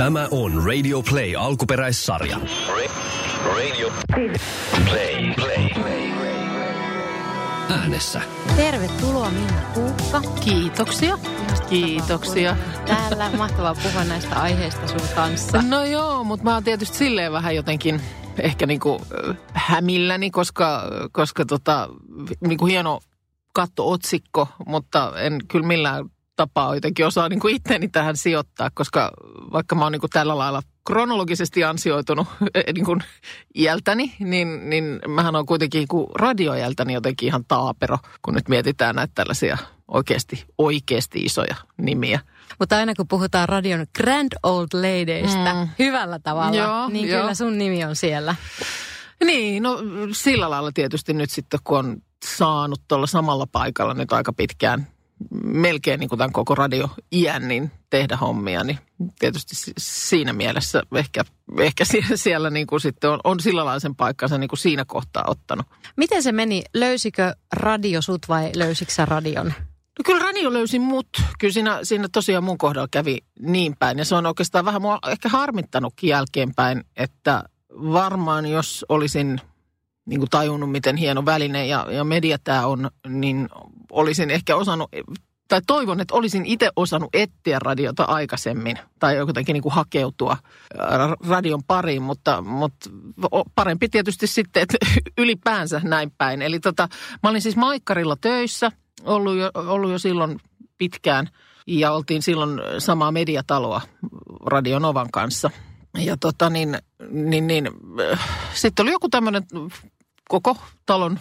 Tämä on Radio Play alkuperäissarja. Radio Play. Play. Äänessä. Tervetuloa Minna Kuukka. Kiitoksia. Kiitoksia. Täällä mahtavaa puhua näistä aiheista sun kanssa. No joo, mutta mä oon tietysti silleen vähän jotenkin ehkä niinku äh, hämilläni, koska, koska tota, niinku hieno katto-otsikko, mutta en kyllä millään tapaa jotenkin osaa niinku itteni tähän sijoittaa, koska vaikka mä oon niinku tällä lailla kronologisesti ansioitunut niin kuin iältäni, niin, niin mähän on kuitenkin kuin radioiältäni jotenkin ihan taapero, kun nyt mietitään näitä tällaisia oikeasti, oikeasti isoja nimiä. Mutta aina kun puhutaan radion grand old ladyista mm. hyvällä tavalla, joo, niin joo. kyllä sun nimi on siellä. Niin, no sillä lailla tietysti nyt sitten, kun on saanut tuolla samalla paikalla nyt aika pitkään melkein niin kuin tämän koko radio iän niin tehdä hommia, niin tietysti siinä mielessä ehkä, ehkä siellä niin kuin sitten on, on sillä lailla sen paikkansa niin kuin siinä kohtaa ottanut. Miten se meni? Löysikö radio sut vai löysikö sä radion? No kyllä radio löysi mut. Kyllä siinä, siinä tosiaan mun kohdalla kävi niin päin. Ja se on oikeastaan vähän mua ehkä harmittanutkin jälkeenpäin, että varmaan jos olisin niin kuin tajunnut, miten hieno väline ja, ja media tämä on, niin olisin ehkä osannut, tai toivon, että olisin itse osannut etsiä radiota aikaisemmin tai jotenkin niin kuin hakeutua radion pariin, mutta, mutta parempi tietysti sitten, että ylipäänsä näin päin. Eli tota, mä olin siis Maikkarilla töissä, ollut jo, ollut jo silloin pitkään ja oltiin silloin samaa mediataloa Radionovan kanssa. Ja tota niin, niin, niin sitten oli joku tämmöinen koko talon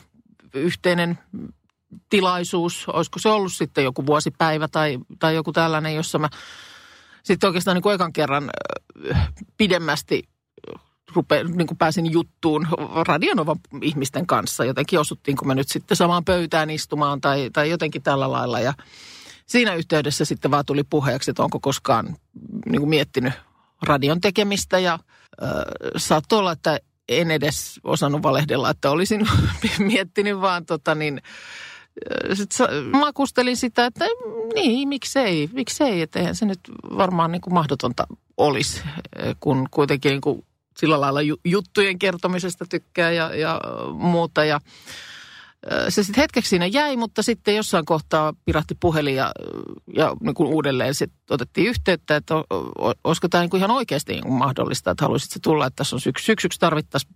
yhteinen tilaisuus, olisiko se ollut sitten joku vuosipäivä tai, tai joku tällainen, jossa mä sitten oikeastaan niin kuin ekan kerran pidemmästi rupe, niin kuin pääsin juttuun radionovan ihmisten kanssa. Jotenkin osuttiin, kun me nyt sitten samaan pöytään istumaan tai, tai jotenkin tällä lailla. Ja siinä yhteydessä sitten vaan tuli puheeksi, että onko koskaan niin kuin miettinyt radion tekemistä ja äh, saattoi olla, että en edes osannut valehdella, että olisin miettinyt vaan tota niin, sit makustelin sitä, että niin, miksei, miksei, että eihän se nyt varmaan niin kuin mahdotonta olisi, kun kuitenkin niin kuin sillä lailla juttujen kertomisesta tykkää ja, ja muuta. Ja se sitten hetkeksi siinä jäi, mutta sitten jossain kohtaa pirahti puhelin ja, ja niin kuin uudelleen sit otettiin yhteyttä, että olisiko tämä niin kuin ihan oikeasti niin kuin mahdollista, että haluaisit tulla, että tässä on syks, syksyksi tarvittaisiin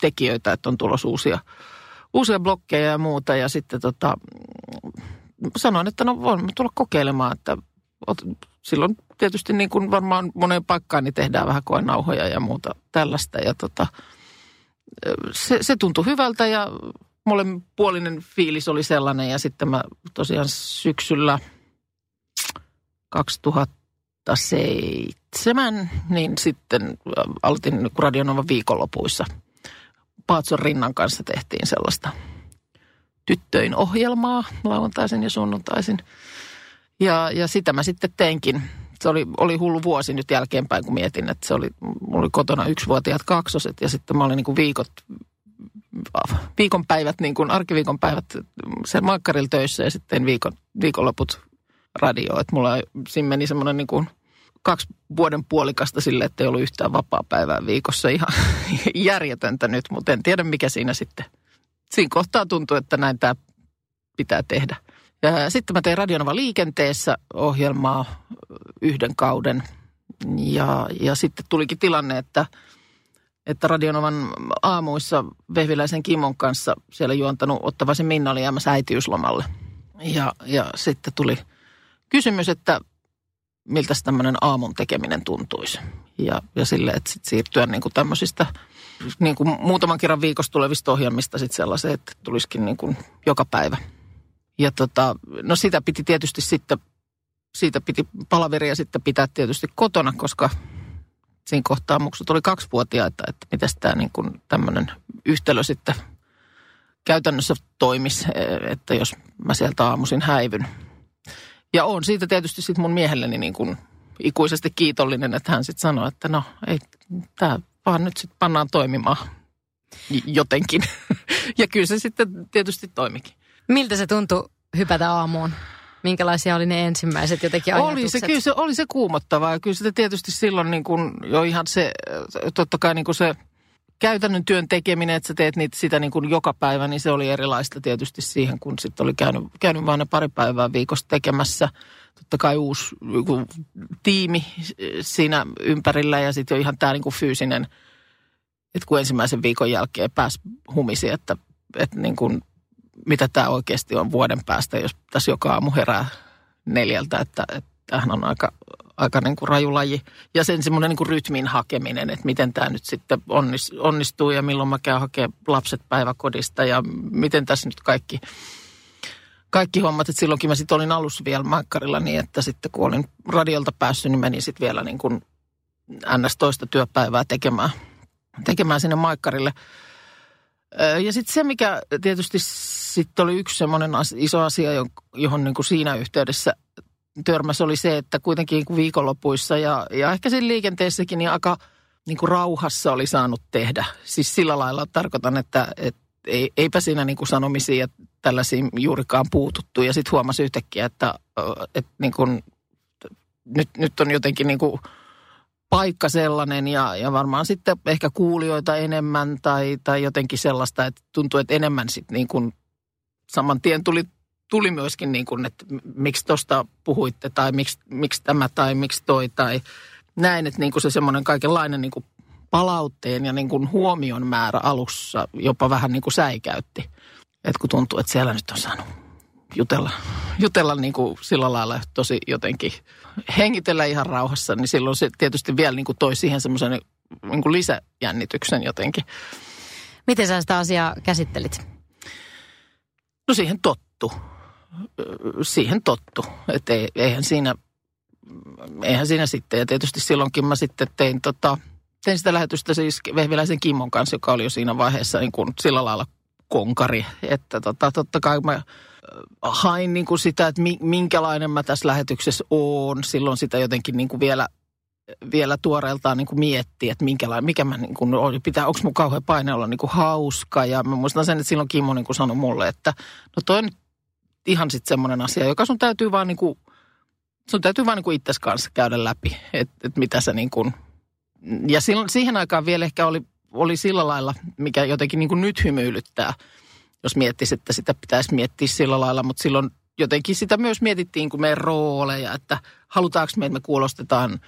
tekijöitä, että on tulossa uusia, uusia blokkeja ja muuta. Ja sitten tota, sanoin, että no voimme tulla kokeilemaan, että silloin tietysti niin kuin varmaan moneen paikkaan niin tehdään vähän koenauhoja ja muuta tällaista. Ja tota, se, se tuntui hyvältä ja molemminpuolinen fiilis oli sellainen ja sitten mä tosiaan syksyllä 2007, niin sitten aloitin Radionovan viikonlopuissa. Paatson Rinnan kanssa tehtiin sellaista tyttöin ohjelmaa lauantaisin ja sunnuntaisin. Ja, ja sitä mä sitten teinkin. Se oli, oli hullu vuosi nyt jälkeenpäin, kun mietin, että se oli, mulla oli kotona yksivuotiaat kaksoset ja sitten mä olin niin kuin viikot viikonpäivät, niin kuin arkiviikonpäivät sen maikkarilla töissä ja sitten viikon, viikonloput radio. Että mulla siinä meni semmoinen niin kuin kaksi vuoden puolikasta sille, että ei ollut yhtään vapaa-päivää viikossa. Ihan järjetöntä nyt, mutta en tiedä mikä siinä sitten. Siinä kohtaa tuntuu, että näin tämä pitää tehdä. Ja sitten mä tein Radionova liikenteessä ohjelmaa yhden kauden. Ja, ja sitten tulikin tilanne, että – että Radionovan aamuissa Vehviläisen Kimon kanssa siellä juontanut Ottavaisen Minna oli jäämässä äitiyslomalle. Ja, ja sitten tuli kysymys, että miltä tämmöinen aamun tekeminen tuntuisi. Ja, ja sille, että sitten siirtyä niin kuin tämmöisistä niin kuin muutaman kerran viikossa tulevista ohjelmista sitten sellaiseen, että tulisikin niin kuin joka päivä. Ja tota, no sitä piti tietysti sitten, siitä piti palaveria sitten pitää tietysti kotona, koska siinä kohtaa muksut oli kaksivuotiaita, että miten tämä niin kuin tämmöinen yhtälö sitten käytännössä toimisi, että jos mä sieltä aamuisin häivyn. Ja on siitä tietysti sitten mun miehelleni niin kuin ikuisesti kiitollinen, että hän sitten sanoi, että no ei, tämä vaan nyt sitten pannaan toimimaan jotenkin. ja kyllä se sitten tietysti toimikin. Miltä se tuntui hypätä aamuun? Minkälaisia oli ne ensimmäiset jotenkin ajatukset? Oli se, kyllä se, oli se kuumottavaa. Kyllä sitä tietysti silloin niin kuin jo ihan se, totta kai niin kuin se käytännön työn tekeminen, että sä teet niitä sitä niin kuin joka päivä, niin se oli erilaista tietysti siihen, kun sitten oli käynyt, käynyt vain ne pari päivää viikossa tekemässä. Totta kai uusi tiimi siinä ympärillä ja sitten jo ihan tämä niin kuin fyysinen, että kun ensimmäisen viikon jälkeen pääsi humisi, että, että niin kuin mitä tämä oikeasti on vuoden päästä, jos tässä joka aamu herää neljältä, että, että tämähän on aika, aika niin kuin rajulaji. Ja sen semmoinen niin kuin rytmin hakeminen, että miten tämä nyt sitten onnistuu ja milloin mä käyn hakemaan lapset päiväkodista ja miten tässä nyt kaikki, kaikki hommat. Että silloinkin mä sitten olin alussa vielä Maikkarilla niin, että sitten kun olin radiolta päässyt, niin menin sitten vielä niin kuin ns. toista työpäivää tekemään, tekemään sinne Maikkarille – ja sitten se, mikä tietysti sitten oli yksi semmoinen iso asia, johon niin kuin siinä yhteydessä törmäs, oli se, että kuitenkin viikonlopuissa ja, ja ehkä siinä liikenteessäkin niin aika niin kuin rauhassa oli saanut tehdä. Siis sillä lailla tarkoitan, että, että ei, eipä siinä niin kuin sanomisiin ja tällaisiin juurikaan puututtu. Ja sitten huomasi yhtäkkiä, että, että niin kuin, nyt, nyt on jotenkin niin kuin – paikka sellainen ja, ja varmaan sitten ehkä kuulijoita enemmän tai, tai jotenkin sellaista, että tuntuu, että enemmän sitten niin kuin saman tien tuli, tuli myöskin niin kuin, että miksi tuosta puhuitte tai miksi, miksi tämä tai miksi toi tai näin, että niin kuin se semmoinen kaikenlainen niin kuin palautteen ja niin kuin huomion määrä alussa jopa vähän niin kuin säikäytti. Että kun tuntuu, että siellä nyt on saanut jutella, jutella niin kuin sillä lailla tosi jotenkin hengitellä ihan rauhassa, niin silloin se tietysti vielä niin kuin toi siihen semmoisen niin kuin lisäjännityksen jotenkin. Miten sä sitä asiaa käsittelit? No siihen tottu. Siihen tottu. Että eihän siinä, eihän siinä sitten. Ja tietysti silloinkin mä sitten tein, tota, tein sitä lähetystä siis Vehviläisen Kimmon kanssa, joka oli jo siinä vaiheessa niin kuin sillä lailla konkari. Että tota, totta kai mä hain niin kuin sitä, että minkälainen mä tässä lähetyksessä oon. Silloin sitä jotenkin niin kuin vielä, vielä tuoreeltaan niin kuin miettii, että minkälainen, mikä mä niin kuin, pitää, onko mun kauhean paine olla niin kuin hauska. Ja mä muistan sen, että silloin Kimmo niin kuin sanoi mulle, että no toi nyt ihan sitten semmoinen asia, joka sun täytyy vaan niin kuin, sun täytyy vaan niin kuin kanssa käydä läpi, että, että mitä sä niin ja silloin, siihen aikaan vielä ehkä oli, oli sillä lailla, mikä jotenkin niin kuin nyt hymyilyttää – jos miettisi, että sitä pitäisi miettiä sillä lailla, mutta silloin jotenkin sitä myös mietittiin kuin meidän rooleja, että halutaanko me, että me kuulostetaan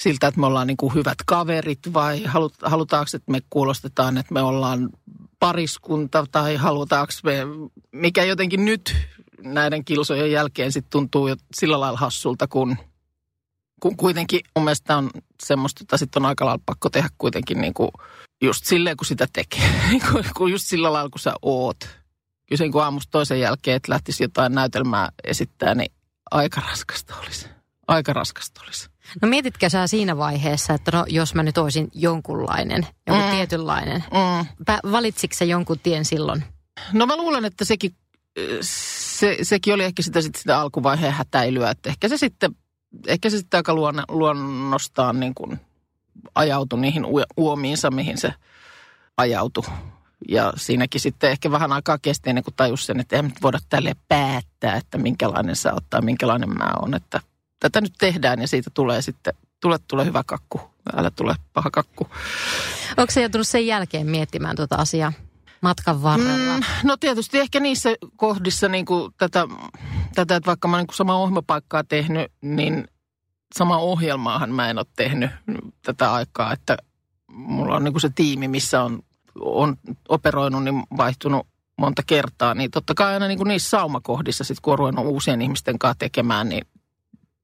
siltä, että me ollaan niin kuin hyvät kaverit vai halutaanko, että me kuulostetaan, että me ollaan pariskunta tai halutaanko me, mikä jotenkin nyt näiden kilsojen jälkeen sitten tuntuu jo sillä lailla hassulta, kun, kun kuitenkin mun mielestä on semmoista, että sitten on aika lailla pakko tehdä kuitenkin niin kuin – just silleen, kun sitä tekee. kun just sillä lailla, kun sä oot. Kyllä sen kun aamusta toisen jälkeen, että lähtisi jotain näytelmää esittää, niin aika raskasta olisi. Aika raskasta olisi. No mietitkö sä siinä vaiheessa, että no jos mä nyt olisin jonkunlainen, joku mm. tietynlainen. Mm. Valitsitko sä jonkun tien silloin? No mä luulen, että sekin, se, sekin oli ehkä sitä, sitä, sitä alkuvaiheen hätäilyä. Että ehkä se sitten, ehkä se sitten aika luon, luonnostaan niin kuin ajautui niihin uomiinsa, mihin se ajautui. Ja siinäkin sitten ehkä vähän aikaa kesti ennen kuin tajus sen, että ei nyt voida tälle päättää, että minkälainen sä oot tai minkälainen mä oon. Että tätä nyt tehdään ja siitä tulee sitten, tule, tulee hyvä kakku, älä tule paha kakku. Onko se joutunut sen jälkeen miettimään tuota asiaa matkan varrella? Mm, no tietysti ehkä niissä kohdissa niin kuin tätä, tätä, että vaikka mä niin kuin sama ohjelmapaikkaa tehnyt, niin sama ohjelmaahan mä en ole tehnyt tätä aikaa, että mulla on niin kuin se tiimi, missä on, on operoinut, niin vaihtunut monta kertaa, niin totta kai aina niin kuin niissä saumakohdissa, sit kun on ruvennut uusien ihmisten kanssa tekemään, niin,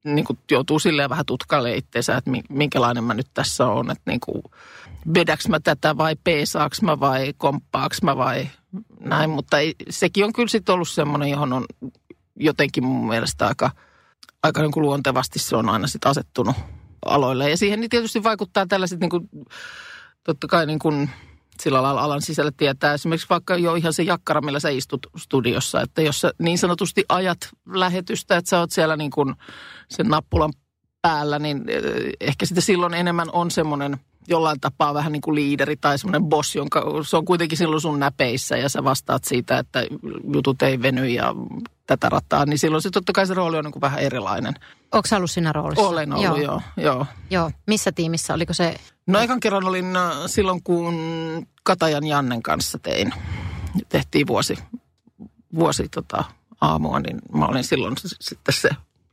niin kuin joutuu silleen vähän tutkalle itseensä, että minkälainen mä nyt tässä on, että niin kuin vedäks mä tätä vai peesaaks mä vai komppaaks mä vai näin, mutta ei, sekin on kyllä sitten ollut semmoinen, johon on jotenkin mun mielestä aika – aika niin kuin luontevasti se on aina sitten asettunut aloille. Ja siihen niin tietysti vaikuttaa tällaiset niin kuin, totta kai niin kuin sillä lailla alan sisällä tietää. Esimerkiksi vaikka jo ihan se jakkara, millä sä istut studiossa, että jos sä niin sanotusti ajat lähetystä, että sä oot siellä niin kuin sen nappulan päällä, niin eh, ehkä sitten silloin enemmän on semmoinen jollain tapaa vähän niin kuin liideri tai semmoinen boss, jonka se on kuitenkin silloin sun näpeissä ja sä vastaat siitä, että jutut ei veny ja tätä rataa, niin silloin se totta kai se rooli on niin kuin vähän erilainen. Onko ollut siinä roolissa? Olen ollut, joo. joo. joo. Joo. Missä tiimissä? Oliko se? No ekan kerran olin silloin, kun Katajan Jannen kanssa tein. Tehtiin vuosi, vuosi tota, aamua, niin mä olin silloin sitten se,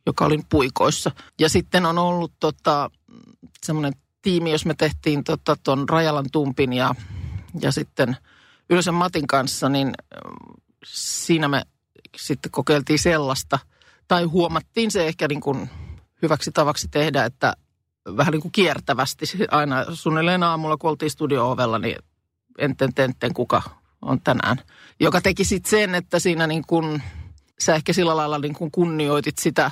joka olin puikoissa. Ja sitten on ollut tota, semmoinen tiimi, jos me tehtiin tuon tota, Rajalan Tumpin ja, ja sitten Ylösen Matin kanssa, niin äh, siinä me sitten kokeiltiin sellaista, tai huomattiin se ehkä niin kuin hyväksi tavaksi tehdä, että vähän niin kuin kiertävästi aina suunnilleen aamulla, kun oltiin studio-ovella, niin enten tenten kuka on tänään. Joka teki sitten sen, että siinä niin kuin, sä ehkä sillä lailla niin kuin kunnioitit sitä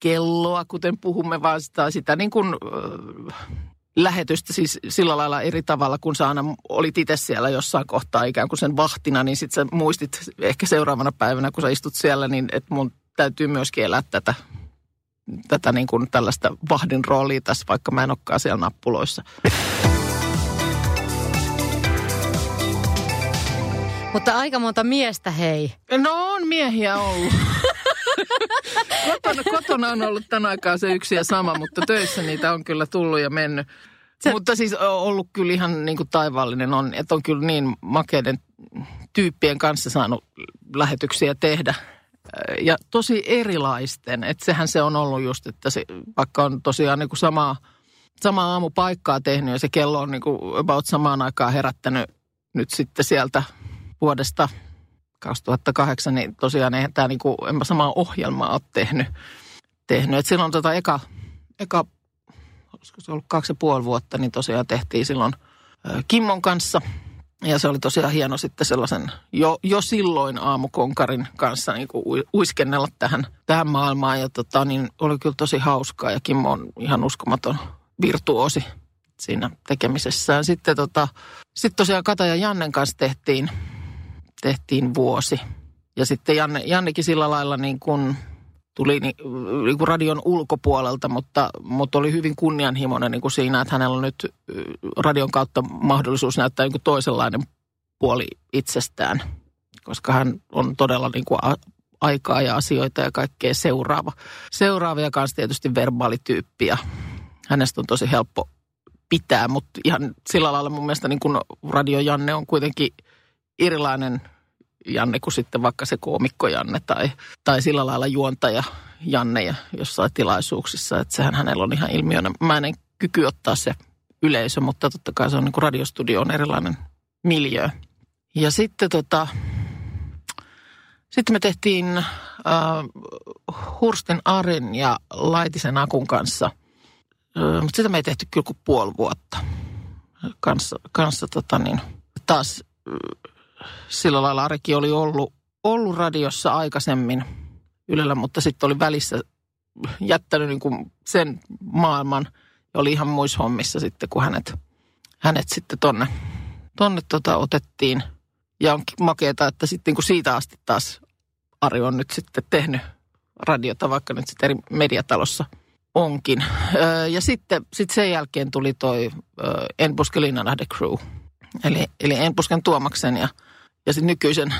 kelloa, kuten puhumme, vaan sitä, sitä niin kuin, äh, lähetystä siis sillä lailla eri tavalla, kun sä aina olit itse siellä jossain kohtaa ikään kuin sen vahtina, niin sitten sä muistit ehkä seuraavana päivänä, kun sä istut siellä, niin että mun täytyy myöskin elää tätä, tätä niin kuin tällaista vahdin roolia tässä, vaikka mä en olekaan siellä nappuloissa. Mutta aika monta miestä, hei. No on miehiä ollut. Kotona, kotona on ollut tämän aikaa se yksi ja sama, mutta töissä niitä on kyllä tullut ja mennyt. Se... Mutta siis on ollut kyllä ihan niin kuin taivaallinen on, että on kyllä niin makeiden tyyppien kanssa saanut lähetyksiä tehdä. Ja tosi erilaisten, että sehän se on ollut just, että se, vaikka on tosiaan niin kuin samaa, samaa aamupaikkaa tehnyt ja se kello on niin kuin about samaan aikaan herättänyt nyt sitten sieltä vuodesta 2008, niin tosiaan eihän tämä niinku, en mä samaa ohjelmaa ole tehnyt. tehnyt. Et silloin tota eka, eka, olisiko se ollut kaksi ja puoli vuotta, niin tosiaan tehtiin silloin Kimmon kanssa. Ja se oli tosiaan hieno sitten sellaisen jo, jo silloin aamukonkarin kanssa niin kuin uiskennella tähän, tähän maailmaan. Ja tota, niin oli kyllä tosi hauskaa ja Kimmo on ihan uskomaton virtuosi siinä tekemisessään. Sitten tota, sit tosiaan Kata ja Jannen kanssa tehtiin tehtiin vuosi. Ja sitten Janne, Jannekin sillä lailla niin kuin tuli niin, niin kuin radion ulkopuolelta, mutta, mutta oli hyvin kunnianhimoinen niin kuin siinä, että hänellä on nyt radion kautta mahdollisuus näyttää niin kuin toisenlainen puoli itsestään, koska hän on todella niin kuin aikaa ja asioita ja kaikkea seuraava. Seuraavia kanssa tietysti verbaalityyppi ja hänestä on tosi helppo pitää, mutta ihan sillä lailla mun mielestä niin kuin Radio Janne on kuitenkin – erilainen Janne kuin sitten vaikka se koomikko Janne tai, tai sillä lailla juontaja Janne ja jossain tilaisuuksissa. Että sehän hänellä on ihan ilmiömäinen kyky ottaa se yleisö, mutta totta kai se on niin kuin radiostudio on erilainen miljö. Ja sitten tota, sitten me tehtiin äh, Hurstin Arin ja Laitisen Akun kanssa, äh, mutta sitä me ei tehty kyllä kuin puoli vuotta. Kanssa, kanssa tota niin, taas sillä lailla Arikin oli ollut, ollut radiossa aikaisemmin Ylellä, mutta sitten oli välissä jättänyt niin kuin sen maailman ja oli ihan muissa hommissa sitten, kun hänet, hänet sitten tonne, tonne tota otettiin. Ja on makeeta, että sitten niin siitä asti taas Ari on nyt sitten tehnyt radiota, vaikka nyt sitten eri mediatalossa onkin. Ja sitten sit sen jälkeen tuli toi En puske Linnanahde Crew. Eli, eli En pusken Tuomaksen ja ja sitten nykyisen,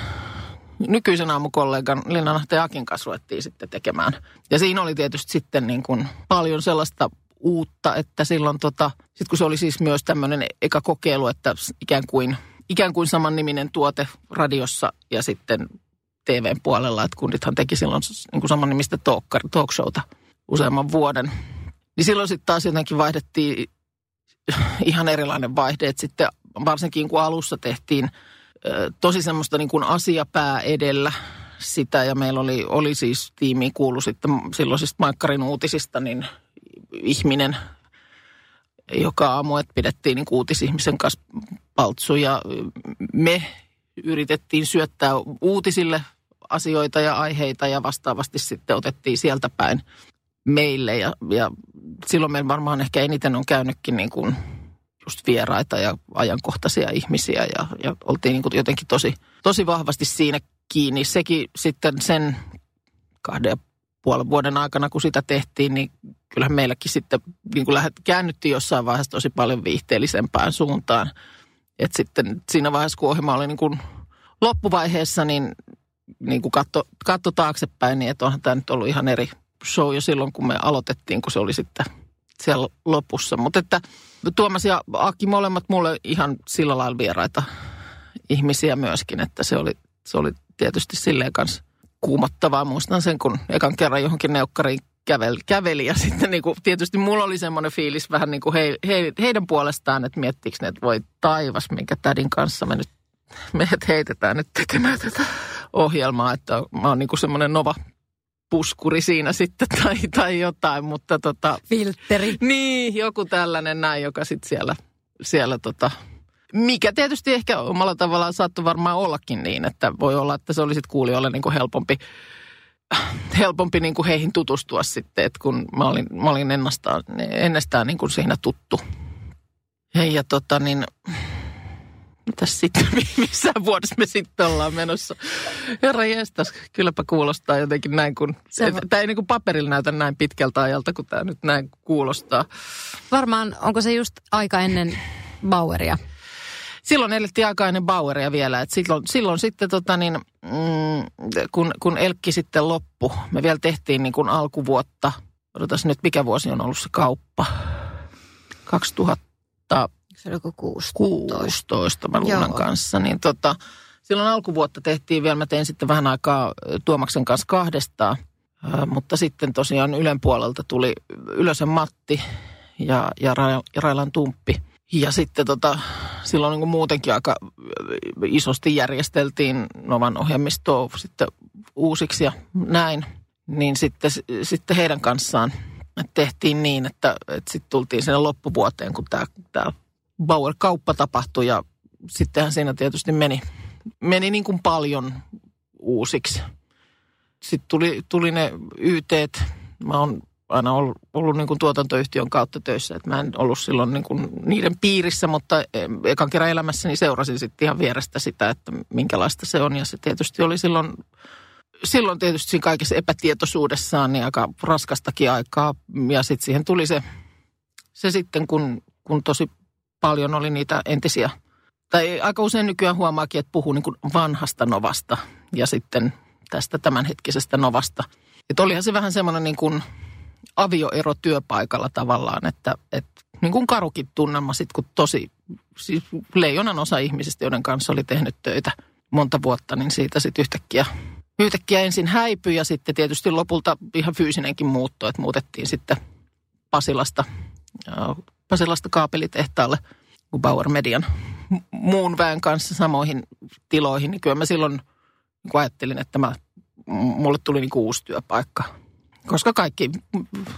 nykyisen aamukollegan Linna Nahte Akin kanssa ruvettiin sitten tekemään. Ja siinä oli tietysti sitten niin kuin paljon sellaista uutta, että silloin tota, sit kun se oli siis myös tämmöinen eka kokeilu, että ikään kuin, ikään kuin saman niminen tuote radiossa ja sitten TVn puolella, että kundithan teki silloin niin kuin saman nimistä talk, talk showta useamman vuoden. Niin silloin sitten taas jotenkin vaihdettiin ihan erilainen vaihde, että sitten varsinkin kun alussa tehtiin – tosi semmoista niin kuin asiapää edellä sitä ja meillä oli, oli siis tiimi kuulu sitten silloisista Maikkarin uutisista, niin ihminen, joka aamu, että pidettiin niin uutisihmisen kanssa paltsu ja me yritettiin syöttää uutisille asioita ja aiheita ja vastaavasti sitten otettiin sieltä päin meille ja, ja silloin meillä varmaan ehkä eniten on käynytkin niin kuin just vieraita ja ajankohtaisia ihmisiä ja, ja oltiin niin kuin jotenkin tosi, tosi vahvasti siinä kiinni. Sekin sitten sen kahden ja puolen vuoden aikana, kun sitä tehtiin, niin kyllähän meilläkin sitten niin kuin lähdet, käännyttiin jossain vaiheessa tosi paljon viihteellisempään suuntaan. Et sitten siinä vaiheessa, kun ohjelma oli niin kuin loppuvaiheessa, niin, niin kuin katto, katto taaksepäin, niin että onhan tämä nyt ollut ihan eri show jo silloin, kun me aloitettiin, kun se oli sitten siellä lopussa. Mutta että Tuomas ja Aki molemmat mulle ihan sillä lailla vieraita ihmisiä myöskin, että se oli, se oli tietysti silleen kanssa kuumottavaa. Muistan sen, kun ekan kerran johonkin neukkariin käveli, käveli ja sitten niin kuin, tietysti mulla oli semmoinen fiilis vähän niin kuin he, he, heidän puolestaan, että miettikö ne, että voi taivas, minkä tädin kanssa me nyt meidät heitetään nyt tekemään tätä ohjelmaa, että mä oon niin semmoinen nova puskuri siinä sitten tai, tai jotain, mutta tota... Filteri. Niin, joku tällainen näin, joka sitten siellä, siellä tota, mikä tietysti ehkä omalla tavallaan saattoi varmaan ollakin niin, että voi olla, että se oli sitten kuulijoille niin kuin helpompi, helpompi niin kuin heihin tutustua sitten, että kun mä olin, mä olin ennestään, ennestään niin kuin siinä tuttu. Ja, ja tota niin, mitäs sitten, missä vuodessa me sitten ollaan menossa? Herra jestas, kylläpä kuulostaa jotenkin näin, kun, tämä ei niin kuin paperilla näytä näin pitkältä ajalta, kun tämä nyt näin kuulostaa. Varmaan, onko se just aika ennen Baueria? silloin elettiin aika ennen Baueria vielä. Et silloin, silloin sitten tota niin, mm, kun, kun Elkki sitten loppu, me vielä tehtiin niin kuin alkuvuotta. Odotas nyt, mikä vuosi on ollut se kauppa? 2000. Se oli 16. 16 mä luulen kanssa. Niin tota, silloin alkuvuotta tehtiin vielä, mä tein sitten vähän aikaa Tuomaksen kanssa kahdestaan. Äh, mutta sitten tosiaan Ylen puolelta tuli Ylösen Matti ja, ja Railan Tumppi – ja sitten tota, silloin niin muutenkin aika isosti järjesteltiin Novan ohjelmistoa sitten uusiksi ja näin. Niin sitten, sitten heidän kanssaan tehtiin niin, että, että sitten tultiin sinne loppuvuoteen, kun tämä, tämä Bauer-kauppa tapahtui ja sittenhän siinä tietysti meni, meni niin kuin paljon uusiksi. Sitten tuli, tuli ne YTt. Mä oon aina ollut, ollut niin kuin tuotantoyhtiön kautta töissä. Että mä en ollut silloin niin kuin niiden piirissä, mutta ekan kerran elämässäni seurasin sitten ihan vierestä sitä, että minkälaista se on. Ja se tietysti oli silloin, silloin tietysti siinä kaikessa epätietoisuudessaan niin aika raskastakin aikaa. Ja sitten siihen tuli se, se sitten, kun, kun tosi paljon oli niitä entisiä, tai aika usein nykyään huomaakin, että puhuu niin kuin vanhasta novasta ja sitten tästä tämänhetkisestä novasta. Että olihan se vähän semmoinen niin kuin avioero työpaikalla tavallaan, että, että niin kuin karukin tunnelma sitten, kun tosi siis leijonan osa ihmisistä, joiden kanssa oli tehnyt töitä monta vuotta, niin siitä sitten yhtäkkiä, yhtäkkiä ensin häipyi ja sitten tietysti lopulta ihan fyysinenkin muutto, että muutettiin sitten Pasilasta, Pasilasta kaapelitehtaalle Bauer Median muun väen kanssa samoihin tiloihin, niin kyllä mä silloin niin ajattelin, että mä, mulle tuli niin kuin uusi työpaikka – koska kaikki,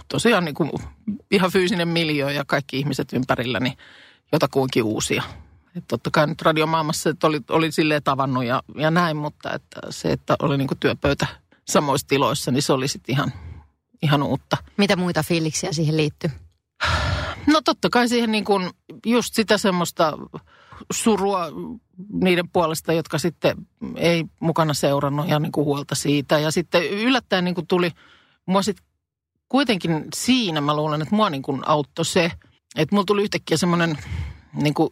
tosiaan niin kuin ihan fyysinen miljö ja kaikki ihmiset ympärillä, niin jotakuinkin uusia. Että totta kai nyt radiomaailmassa että oli, oli silleen tavannut ja, ja näin, mutta että se, että oli niin kuin työpöytä samoissa tiloissa, niin se oli sitten ihan, ihan uutta. Mitä muita fiiliksiä siihen liittyy? No totta kai siihen niin kuin just sitä semmoista surua niiden puolesta, jotka sitten ei mukana seurannut ja niin kuin huolta siitä. Ja sitten yllättäen niin kuin tuli – mua sitten kuitenkin siinä mä luulen, että mua niin kuin auttoi se, että mulla tuli yhtäkkiä semmoinen niin kuin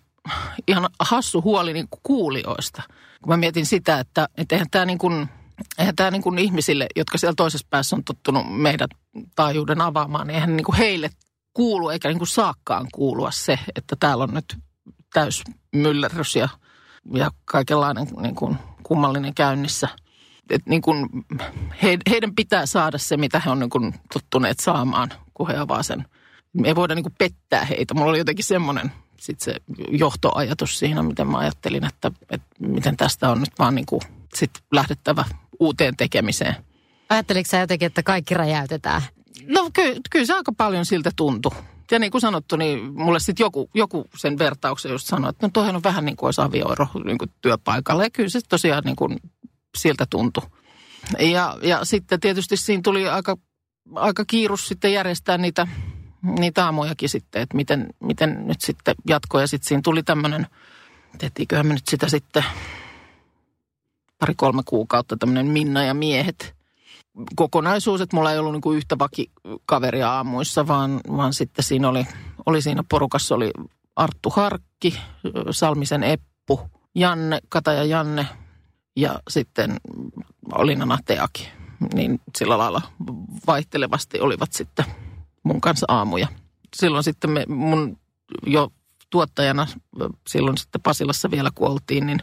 ihan hassu huoli niin kuin kuulijoista. Kun mä mietin sitä, että, että eihän tämä niin kuin, eihän tämä niin kuin ihmisille, jotka siellä toisessa päässä on tottunut meidän taajuuden avaamaan, niin eihän niin kuin heille kuulu eikä niin kuin saakkaan kuulua se, että täällä on nyt täys myllerrys ja, ja kaikenlainen niin kuin kummallinen käynnissä – että niin kuin he, heidän pitää saada se, mitä he on niin kuin tottuneet saamaan, kun he avaa sen. Me ei voida niin kuin pettää heitä. Mulla oli jotenkin semmoinen sit se johtoajatus siinä, miten mä ajattelin, että, että miten tästä on nyt vaan niin kuin sit lähdettävä uuteen tekemiseen. Ajatteliko sä jotenkin, että kaikki räjäytetään? No ky, kyllä se aika paljon siltä tuntui. Ja niin kuin sanottu, niin mulle sitten joku, joku sen vertauksen just sanoi, että no toihan on vähän niin kuin olisi avioero niin kuin työpaikalla. Ja kyllä se tosiaan niin kuin siltä tuntui. Ja, ja sitten tietysti siinä tuli aika, aika kiirus sitten järjestää niitä, niitä aamujakin sitten, että miten, miten nyt sitten jatkoi. Ja sitten siinä tuli tämmöinen, tehtiinköhän me nyt sitä sitten pari-kolme kuukautta tämmöinen Minna ja miehet kokonaisuus, että mulla ei ollut niin yhtä vakikaveria aamuissa, vaan, vaan sitten siinä oli, oli siinä porukassa oli Arttu Harkki, Salmisen Eppu, Janne, Kataja Janne ja sitten Olina Teaki. Niin sillä lailla vaihtelevasti olivat sitten mun kanssa aamuja. Silloin sitten me, mun jo tuottajana silloin sitten Pasilassa vielä kuoltiin, niin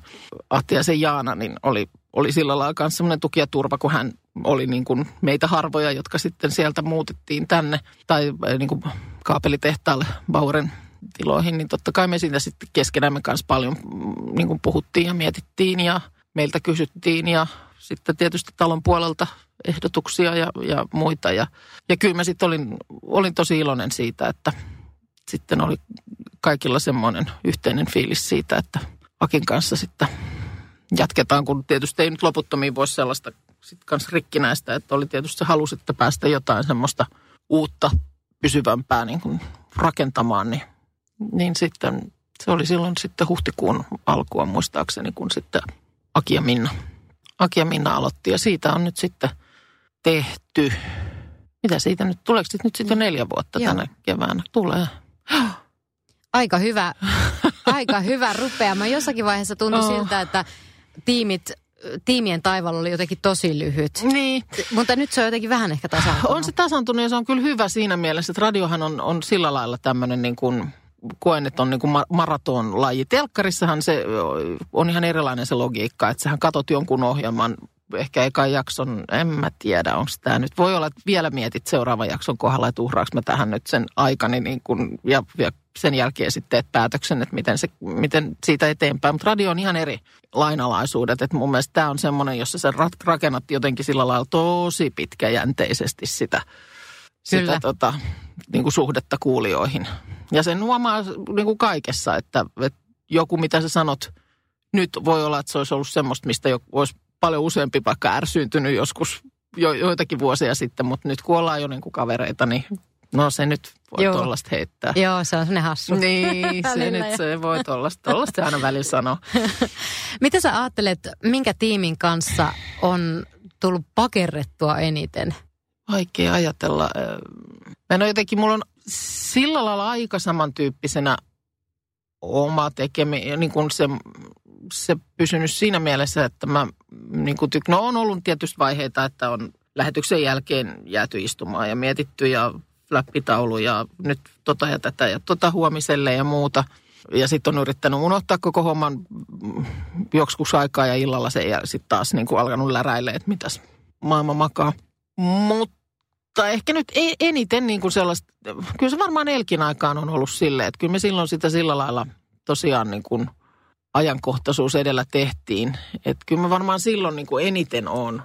Ahtiaisen Jaana niin oli, oli sillä lailla myös semmoinen tuki ja turva, kun hän oli niin kuin meitä harvoja, jotka sitten sieltä muutettiin tänne tai äh, niin kuin kaapelitehtaalle Bauren tiloihin, niin totta kai me siitä sitten keskenämme kanssa paljon mm, niin kuin puhuttiin ja mietittiin ja meiltä kysyttiin ja sitten tietysti talon puolelta ehdotuksia ja, ja muita. Ja, ja kyllä mä sitten olin, olin tosi iloinen siitä, että sitten oli kaikilla semmoinen yhteinen fiilis siitä, että Akin kanssa sitten jatketaan, kun tietysti ei nyt loputtomiin voi sellaista sitten kanssa rikkinäistä, että oli tietysti se halus, että päästä jotain semmoista uutta pysyvämpää niin kuin rakentamaan, niin, niin sitten se oli silloin sitten huhtikuun alkua muistaakseni, kun sitten Aki ja Minna, Aki ja Minna aloitti ja siitä on nyt sitten tehty, mitä siitä nyt, tuleeko siitä nyt sitten neljä vuotta Joo. tänä keväänä? Tulee. Aika hyvä, aika hyvä rupeama. Jossakin vaiheessa tuntui oh. siltä, että tiimit tiimien taivaalla oli jotenkin tosi lyhyt. Niin. Mutta nyt se on jotenkin vähän ehkä tasaantunut. On se tasaantunut ja se on kyllä hyvä siinä mielessä, että radiohan on, on sillä lailla tämmöinen niin kuin, koen, että on niin kuin maratonlaji. Telkkarissahan se on ihan erilainen se logiikka, että sähän katot jonkun ohjelman ehkä eka jakson, en mä tiedä, onko tämä nyt. Voi olla, että vielä mietit seuraavan jakson kohdalla, että uhraaks mä tähän nyt sen aikani niin kun, ja, ja sen jälkeen sitten teet päätöksen, että miten, se, miten siitä eteenpäin. Mutta radio on ihan eri lainalaisuudet. Että mun mielestä tämä on semmoinen, jossa sä rakennat jotenkin sillä lailla tosi pitkäjänteisesti sitä, sitä tota, niin kuin suhdetta kuulijoihin. Ja sen huomaa niin kuin kaikessa, että, että joku mitä sä sanot nyt voi olla, että se olisi ollut semmoista, mistä jo olisi paljon useampi vaikka ärsyyntynyt joskus jo, joitakin vuosia sitten, mutta nyt kun ollaan jo niin kuin kavereita, niin no se nyt voi Joo. tollasta heittää. Joo, se on sellainen hassu. Niin, se nyt se voi tollasta, tollasta aina välillä sanoa. Mitä sä ajattelet, minkä tiimin kanssa on tullut pakerrettua eniten? Vaikea ajatella. Mä en jotenkin, mulla on sillä lailla aika samantyyppisenä oma tekeminen, niin kuin se se pysynyt siinä mielessä, että mä niin kuin tyk- no on ollut tietysti vaiheita, että on lähetyksen jälkeen jääty istumaan ja mietitty ja flappitaulu ja nyt tota ja tätä ja tota huomiselle ja muuta. Ja sitten on yrittänyt unohtaa koko homman joskus aikaa ja illalla se sitten taas niin kuin alkanut läräille, että mitäs maailma makaa. Mutta ehkä nyt e-, eniten niin kuin sellaista, kyllä se varmaan Elkin aikaan on ollut silleen, että kyllä me silloin sitä sillä lailla tosiaan niin kuin – ajankohtaisuus edellä tehtiin. Että kyllä mä varmaan silloin niin kuin eniten on.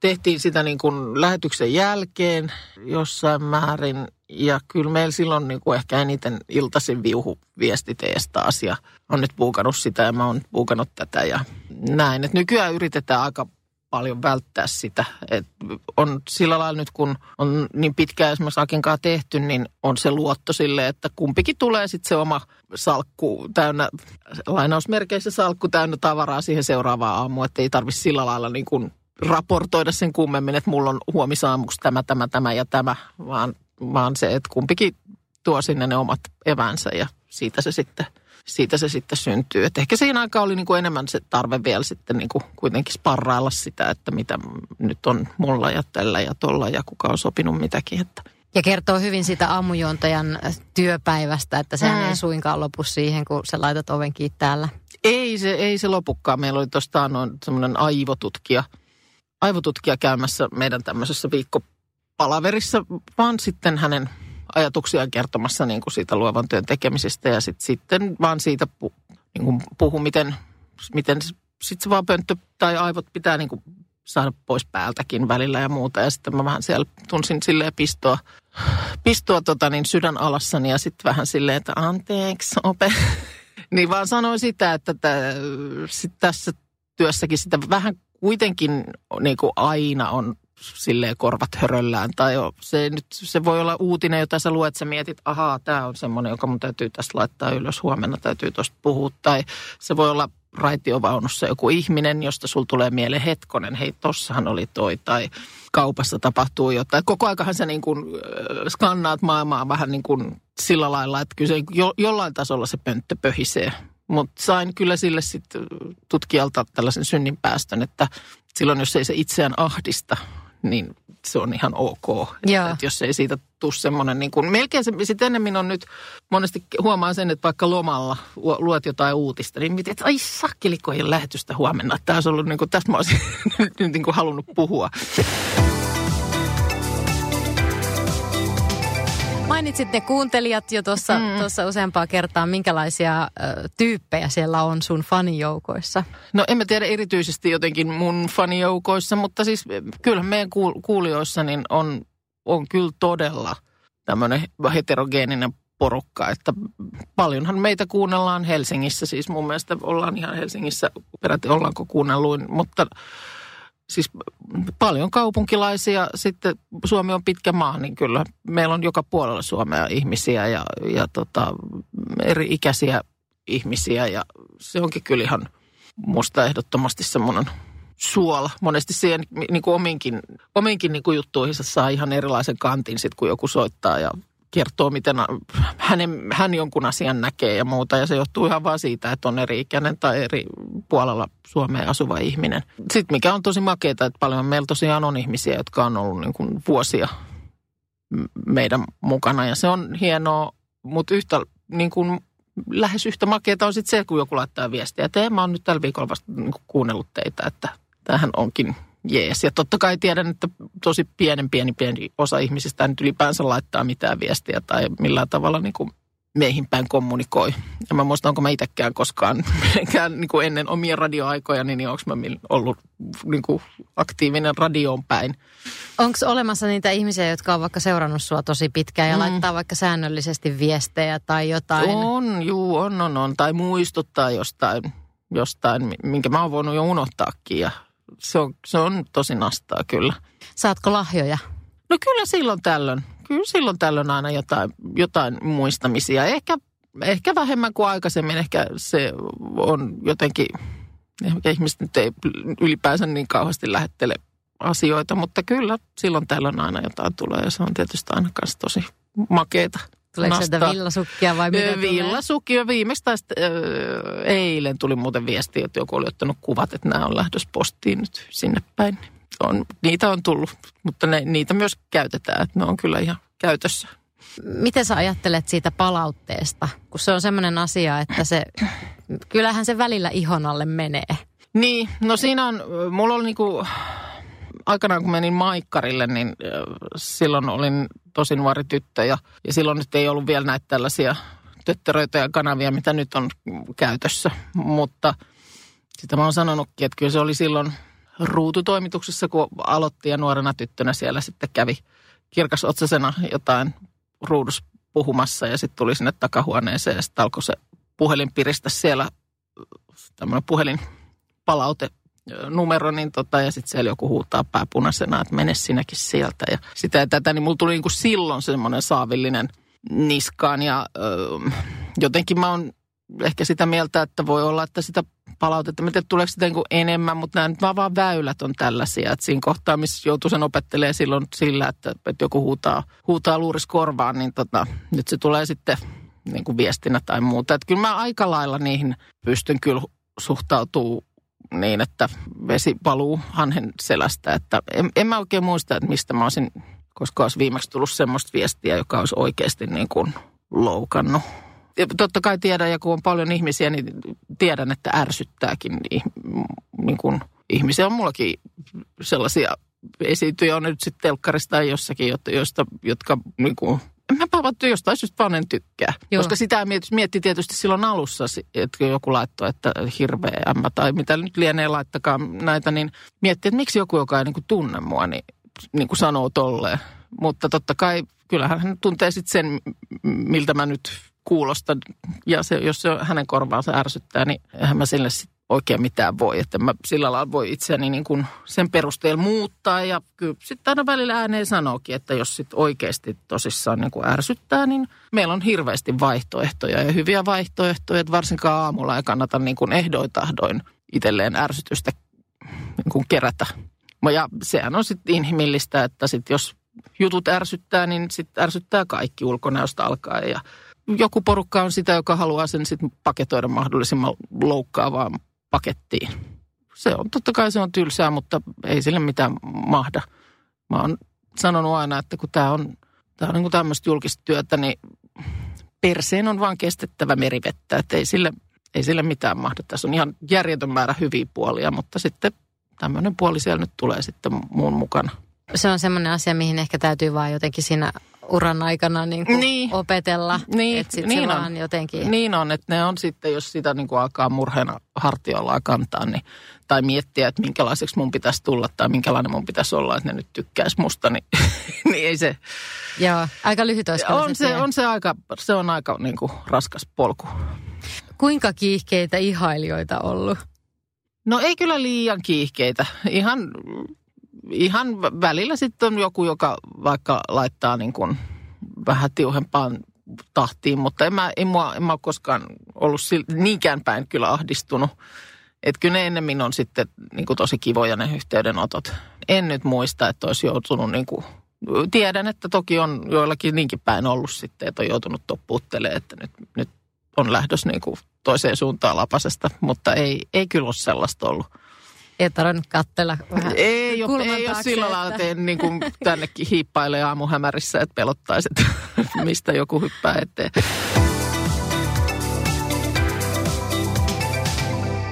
Tehtiin sitä niin kuin lähetyksen jälkeen jossain määrin. Ja kyllä meillä silloin niin kuin ehkä eniten iltaisin viuhu viesti teestä asia. On nyt puukannut sitä ja mä oon puukannut tätä ja näin. Että nykyään yritetään aika paljon välttää sitä. Et on sillä lailla nyt, kun on niin pitkään esimerkiksi Akinkaa tehty, niin on se luotto sille, että kumpikin tulee sitten se oma salkku täynnä, lainausmerkeissä salkku täynnä tavaraa siihen seuraavaan aamuun, että ei tarvitse sillä lailla niin kuin raportoida sen kummemmin, että mulla on huomisaamuksi tämä, tämä, tämä ja tämä, vaan, vaan se, että kumpikin tuo sinne ne omat evänsä ja siitä se sitten – siitä se sitten syntyy. Et ehkä siinä aikaa oli niin kuin enemmän se tarve vielä sitten niin kuin kuitenkin sparrailla sitä, että mitä nyt on mulla ja tällä ja tolla ja kuka on sopinut mitäkin. Että. Ja kertoo hyvin sitä aamujuontajan työpäivästä, että sehän mm. ei suinkaan lopu siihen, kun sä laitat oven kiinni täällä. Ei se, ei se lopukkaan. Meillä oli tuosta noin semmoinen aivotutkija, aivotutkija käymässä meidän tämmöisessä viikkopalaverissa, vaan sitten hänen ajatuksia kertomassa niin kuin siitä luovan työn tekemisestä ja sit, sitten vaan siitä pu, niin kuin puhu, miten, miten sitten se vaan pönttö tai aivot pitää niin kuin saada pois päältäkin välillä ja muuta. Ja sitten mä vähän siellä tunsin silleen pistoa, pistoa tota niin sydän alassani ja sitten vähän silleen, että anteeksi ope. niin vaan sanoin sitä, että t- sit tässä työssäkin sitä vähän kuitenkin niin kuin aina on silleen korvat höröllään. Tai jo, se, nyt, se voi olla uutinen, jota sä luet, sä mietit, ahaa, tämä on semmoinen, joka mun täytyy tästä laittaa ylös, huomenna täytyy tuosta puhua. Tai se voi olla raitiovaunussa joku ihminen, josta sul tulee mieleen hetkonen, hei tossahan oli toi, tai kaupassa tapahtuu jotain. Koko aikahan sä niin kuin skannaat maailmaa vähän niin kuin sillä lailla, että kyllä se jo, jollain tasolla se pönttö pöhisee. Mutta sain kyllä sille sitten tutkijalta tällaisen synninpäästön, että silloin jos ei se itseään ahdista, niin se on ihan ok. Että, että jos ei siitä tule semmoinen, niin kuin, melkein se, sit ennemmin on nyt, monesti huomaan sen, että vaikka lomalla luet jotain uutista, niin että ai sakkeliko ei lähetystä huomenna. Tämä olisi ollut, niin kuin, tästä mä olisin nyt niin kuin halunnut puhua. Mainitsit ne kuuntelijat jo tuossa mm. useampaa kertaa. Minkälaisia ö, tyyppejä siellä on sun fanijoukoissa? No en mä tiedä erityisesti jotenkin mun fanijoukoissa, mutta siis kyllähän meidän kuulijoissa niin on, on kyllä todella tämmöinen heterogeeninen porukka, että paljonhan meitä kuunnellaan Helsingissä, siis mun mielestä ollaan ihan Helsingissä, peräti ollaanko kuunnelluin, mutta siis paljon kaupunkilaisia. Sitten Suomi on pitkä maa, niin kyllä meillä on joka puolella Suomea ihmisiä ja, ja tota, eri ikäisiä ihmisiä. Ja se onkin kyllä ihan musta ehdottomasti semmoinen suola. Monesti siihen niin kuin ominkin, ominkin niin kuin juttuihinsa saa ihan erilaisen kantin sit, kun joku soittaa ja kertoo, miten hänen, hän jonkun asian näkee ja muuta. Ja se johtuu ihan vaan siitä, että on eri ikäinen tai eri puolella Suomeen asuva ihminen. Sitten mikä on tosi makeeta, että paljon meillä tosiaan on ihmisiä, jotka on ollut niin kuin vuosia meidän mukana. Ja se on hienoa, mutta yhtä niin kuin lähes yhtä makeeta on sitten se, kun joku laittaa viestiä, että mä oon nyt tällä viikolla vasta niin kuunnellut teitä, että tähän onkin jees. Ja totta kai tiedän, että tosi pienen pieni pieni osa ihmisistä nyt ylipäänsä laittaa mitään viestiä tai millään tavalla niin kuin meihin päin kommunikoi. Ja mä muistan, onko mä itsekään koskaan niin kuin ennen omia radioaikoja, niin onko mä ollut niin kuin aktiivinen radioon päin. Onko olemassa niitä ihmisiä, jotka on vaikka seurannut sua tosi pitkään ja mm. laittaa vaikka säännöllisesti viestejä tai jotain? On, juu, on, on, on. Tai muistuttaa jostain, jostain minkä mä oon voinut jo unohtaakin ja se on, se on tosi nastaa kyllä. Saatko lahjoja? No kyllä silloin tällöin. Kyllä silloin tällöin aina jotain, jotain muistamisia. Ehkä, ehkä vähemmän kuin aikaisemmin. Ehkä se on jotenkin, ehkä ihmiset nyt ei ylipäänsä niin kauheasti lähettele asioita, mutta kyllä silloin tällöin aina jotain tulee ja se on tietysti aina kanssa tosi makeeta. Tuleeko sieltä villasukkia vai mitä Villasukkia. Viimeksi tästä äh, eilen tuli muuten viesti, että joku oli ottanut kuvat, että nämä on lähdössä postiin nyt sinne päin. On, niitä on tullut, mutta ne, niitä myös käytetään, että ne on kyllä ihan käytössä. Miten sä ajattelet siitä palautteesta, kun se on semmoinen asia, että se, kyllähän se välillä ihon alle menee. Niin, no siinä on, mulla oli niinku, aikanaan kun menin Maikkarille, niin silloin olin tosi nuori tyttö ja, ja silloin nyt ei ollut vielä näitä tällaisia tötteröitä ja kanavia, mitä nyt on käytössä. Mutta sitä mä oon sanonutkin, että kyllä se oli silloin ruututoimituksessa, kun aloitti ja nuorena tyttönä siellä sitten kävi kirkasotsasena jotain ruudus puhumassa ja sitten tuli sinne takahuoneeseen ja sitten alkoi se puhelin piristä siellä tämmöinen puhelin palaute numero, niin tota, ja sitten siellä joku huutaa pääpunaisena, että mene sinäkin sieltä. Ja sitä ja tätä, niin mulla tuli niin kuin silloin semmoinen saavillinen niskaan. Ja ö, jotenkin mä oon ehkä sitä mieltä, että voi olla, että sitä palautetta, mä tiedän, tuleeko sitä niin enemmän, mutta nämä nyt vaan, vaan väylät on tällaisia. Että siinä kohtaa, missä joutuu sen opettelee silloin sillä, että, että joku huutaa, huutaa luuris korvaan, niin tota, nyt se tulee sitten niin kuin viestinä tai muuta. Että kyllä mä aika lailla niihin pystyn kyllä suhtautuu niin, että vesi paluu hanhen selästä. Että en, en mä oikein muista, että mistä mä olisin, koska olisi viimeksi tullut semmoista viestiä, joka olisi oikeasti niin kuin loukannut. Ja totta kai tiedän, ja kun on paljon ihmisiä, niin tiedän, että ärsyttääkin niin, kuin ihmisiä. On mullakin sellaisia esiintyjä, on nyt sitten telkkarista tai jossakin, joista, jotka niin kuin mäpä vaan jostain syystä vaan en tykkää. Joo. Koska sitä mietti, mietti tietysti silloin alussa, että joku laittoi, että hirveä ämmä tai mitä nyt lienee laittakaa näitä, niin mietti, että miksi joku, joka ei niin kuin tunne mua, niin, niin kuin sanoo tolleen. Mutta totta kai kyllähän hän tuntee sitten sen, miltä mä nyt kuulostan. Ja se, jos se hänen korvaansa ärsyttää, niin eihän mä sille sit oikein mitään voi. Että mä sillä lailla voi itseäni niin kuin sen perusteella muuttaa ja kyllä sitten aina välillä ääneen sanookin, että jos sitten oikeasti tosissaan niin kuin ärsyttää, niin meillä on hirveästi vaihtoehtoja ja hyviä vaihtoehtoja, että varsinkaan aamulla ei kannata niin kuin ehdoin tahdoin itselleen ärsytystä niin kuin kerätä. Ja sehän on sitten inhimillistä, että sit jos jutut ärsyttää, niin sitten ärsyttää kaikki ulkonäöstä alkaen ja joku porukka on sitä, joka haluaa sen sitten paketoida mahdollisimman loukkaavaan pakettiin. Se on, totta kai se on tylsää, mutta ei sille mitään mahda. Mä oon sanonut aina, että kun tämä on, tää on niin tämmöistä julkista työtä, niin perseen on vaan kestettävä merivettä. Että ei sille, ei sille mitään mahda. Tässä on ihan järjetön määrä hyviä puolia, mutta sitten tämmöinen puoli siellä nyt tulee sitten muun mukana. Se on semmoinen asia, mihin ehkä täytyy vaan jotenkin siinä uran aikana niin kuin niin. opetella. Niin, että sit niin se on. vaan jotenkin... Niin on, että ne on sitten, jos sitä niin kuin alkaa murheena hartioillaan kantaa, niin, tai miettiä, että minkälaiseksi mun pitäisi tulla tai minkälainen mun pitäisi olla, että ne nyt tykkäisi musta, niin, niin ei se... Joo, aika lyhyt olisi On se, on se aika, se on aika niin kuin raskas polku. Kuinka kiihkeitä ihailijoita ollut? No ei kyllä liian kiihkeitä. Ihan, ihan välillä sitten on joku, joka vaikka laittaa niin kuin vähän tiuhempaan tahtiin, mutta en mä, en mua, en mä ole koskaan ollut sil- niinkään päin kyllä ahdistunut. Että kyllä ne ennemmin on sitten niin kuin tosi kivoja ne yhteydenotot. En nyt muista, että olisi joutunut niin kuin, tiedän, että toki on joillakin niinkin päin ollut sitten, että on joutunut toppuuttelemaan, että nyt, nyt on lähdös niin kuin toiseen suuntaan lapasesta, mutta ei, ei kyllä ole sellaista ollut. Ei tarvinnut katsella vähän Ei ole, ei ole sillä lailla, että- että en niin kuin tännekin hiippailee aamuhämärissä, että pelottaisi, että mistä joku hyppää eteen.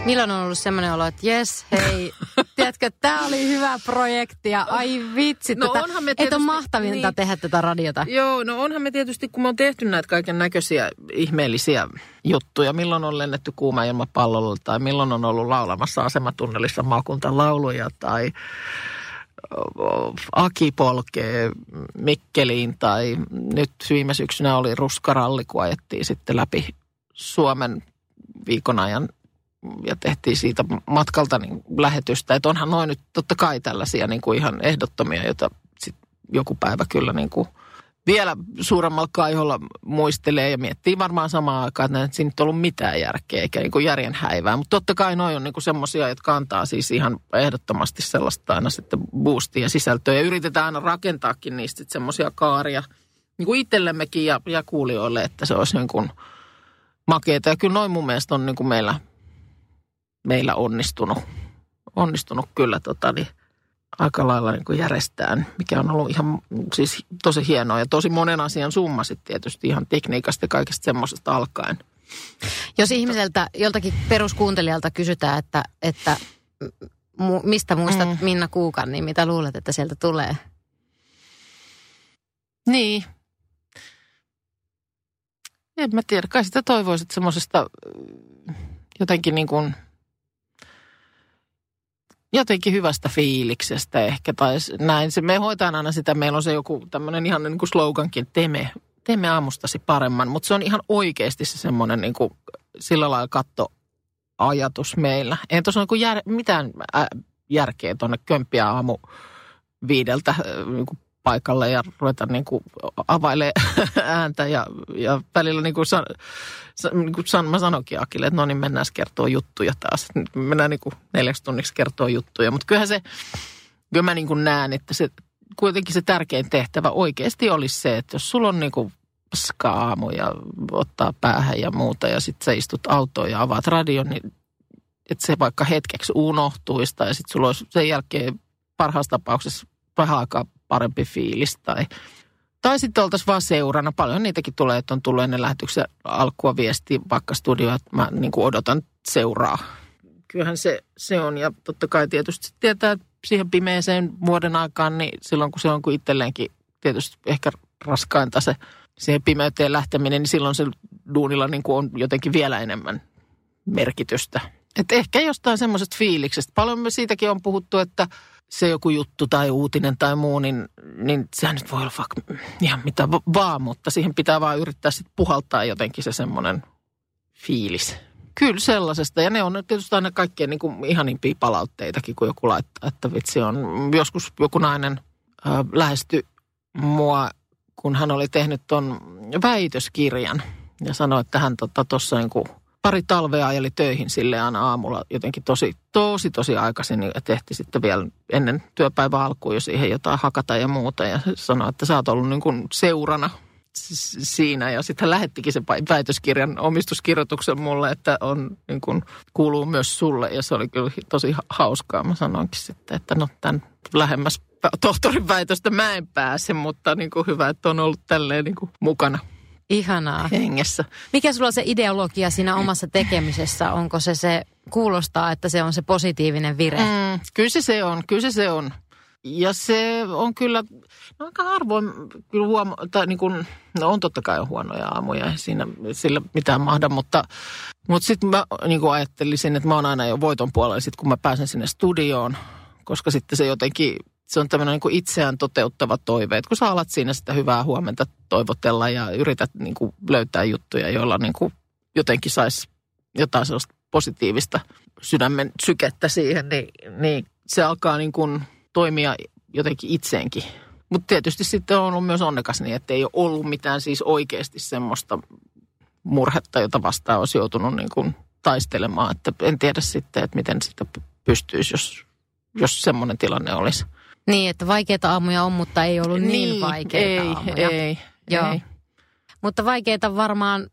Milloin on ollut semmoinen olo, että jes, hei, tiedätkö, tämä oli hyvä projekti ja ai vitsi, No tätä, onhan me et on tietysti- mahtavinta niin. tehdä tätä radiota. Joo, no onhan me tietysti, kun me on tehty näitä kaiken näköisiä ihmeellisiä juttuja, milloin on lennetty kuuma ilmapallolla tai milloin on ollut laulamassa asematunnelissa maakuntalauluja tai Aki polkee Mikkeliin tai nyt viime syksynä oli ruskaralli, kun ajettiin sitten läpi Suomen viikon ajan ja tehtiin siitä matkalta niin lähetystä. Että onhan noin nyt totta kai tällaisia niin kuin ihan ehdottomia, joita sit joku päivä kyllä niin kuin vielä suuremmalla kaiholla muistelee ja miettii varmaan samaan aikaan, että siinä ei ollut mitään järkeä eikä niin kuin järjen häivää. Mutta totta kai noi on niin semmoisia, jotka antaa siis ihan ehdottomasti sellaista aina sitten boostia ja sisältöä. Ja yritetään aina rakentaakin niistä semmoisia kaaria niin kuin itsellemmekin ja, ja kuulijoille, että se olisi niin kuin makeeta. Ja kyllä noin mun mielestä on niin kuin meillä, meillä onnistunut. Onnistunut kyllä tota, niin aika lailla niin kuin järjestään, mikä on ollut ihan siis tosi hienoa ja tosi monen asian summa sitten tietysti ihan tekniikasta ja kaikesta semmoisesta alkaen. Jos ihmiseltä, joltakin peruskuuntelijalta kysytään, että, että mu, mistä muistat mm. Minna Kuukan, niin mitä luulet, että sieltä tulee? Niin. En mä tiedä, kai sitä toivoisit semmoisesta jotenkin niin kuin, jotenkin hyvästä fiiliksestä ehkä, tai näin. Se, me hoitaan aina sitä, meillä on se joku tämmöinen ihan niin kuin slogankin, että teemme, teemme aamustasi paremman, mutta se on ihan oikeasti se semmoinen niin kuin, sillä lailla kattoajatus meillä. Ei tuossa ole jär, mitään järkeä tuonne kömppiä aamu viideltä niin kuin paikalle ja ruveta niin kuin availee ääntä ja, ja välillä niin kuin, san, sa, niin kuin san, mä sanoinkin Akille, että no niin mennään kertoa juttuja taas. Mennään niin kuin neljäksi tunniksi kertoa juttuja, mutta kyllähän se, kyllä mä niin kuin näen, että se kuitenkin se tärkein tehtävä oikeasti olisi se, että jos sulla on niin kuin skaamu ja ottaa päähän ja muuta ja sitten sä istut autoon ja avaat radion, niin että se vaikka hetkeksi unohtuisi tai sitten sulla olisi sen jälkeen parhaassa tapauksessa vähän aikaa parempi fiilis tai, tai sitten oltaisiin vaan seurana. Paljon niitäkin tulee, että on tullut ennen lähetyksen alkua viesti vaikka studioon, että mä niin kuin odotan seuraa. Kyllähän se, se on ja totta kai tietysti tietää, että siihen pimeeseen vuoden aikaan, niin silloin kun se on kuin itselleenkin tietysti ehkä raskainta se siihen pimeyteen lähteminen, niin silloin se duunilla niin kuin on jotenkin vielä enemmän merkitystä. Et ehkä jostain semmoisesta fiiliksestä. Paljon me siitäkin on puhuttu, että se joku juttu tai uutinen tai muu, niin, niin sehän nyt voi olla vaikka ihan mitä va- vaan, mutta siihen pitää vaan yrittää sitten puhaltaa jotenkin se semmoinen fiilis. Kyllä sellaisesta. Ja ne on tietysti aina kaikkien niin kuin ihanimpia palautteitakin, kun joku laittaa, että vitsi on. Joskus joku nainen äh, lähestyi mua, kun hän oli tehnyt ton väitöskirjan ja sanoi, että hän tuossa tota, niin pari talvea ajeli töihin sille aina aamulla jotenkin tosi, tosi, tosi aikaisin. Ja tehti sitten vielä ennen työpäivän alkuun jo siihen jotain hakata ja muuta. Ja sanoi, että sä oot ollut niin kuin seurana siinä. Ja sitten hän lähettikin sen väitöskirjan omistuskirjoituksen mulle, että on, niin kuin, kuuluu myös sulle. Ja se oli kyllä tosi hauskaa. Mä sanoinkin sitten, että no tämän lähemmäs tohtorin väitöstä mä en pääse, mutta niin kuin hyvä, että on ollut tälleen niin kuin mukana. Ihanaa. Hengessä. Mikä sulla on se ideologia siinä omassa tekemisessä? Onko se se, kuulostaa, että se on se positiivinen vire? Mm, kyllä se se on, kyllä se se on. Ja se on kyllä, no aika harvoin kyllä huomo, tai niin kuin, no on totta kai huonoja aamuja, ei siinä sillä mitään mahda, mutta, mutta sitten mä niin kuin ajattelisin, että mä oon aina jo voiton puolella sit kun mä pääsen sinne studioon, koska sitten se jotenkin, se on tämmöinen niin itseään toteuttava toive, että kun sä alat siinä sitä hyvää huomenta toivotella ja yrität niin kuin löytää juttuja, joilla niin kuin jotenkin saisi jotain sellaista positiivista sydämen sykettä siihen, niin, niin se alkaa niin kuin toimia jotenkin itseenkin. Mutta tietysti sitten on ollut myös onnekas niin, että ei ole ollut mitään siis oikeasti semmoista murhetta, jota vastaan olisi joutunut niin kuin taistelemaan. Että en tiedä sitten, että miten sitä pystyisi, jos, jos semmoinen tilanne olisi. Niin, että vaikeita aamuja on, mutta ei ollut niin, niin vaikeita ei, aamuja. Ei, Joo. ei. Mutta vaikeita varmaan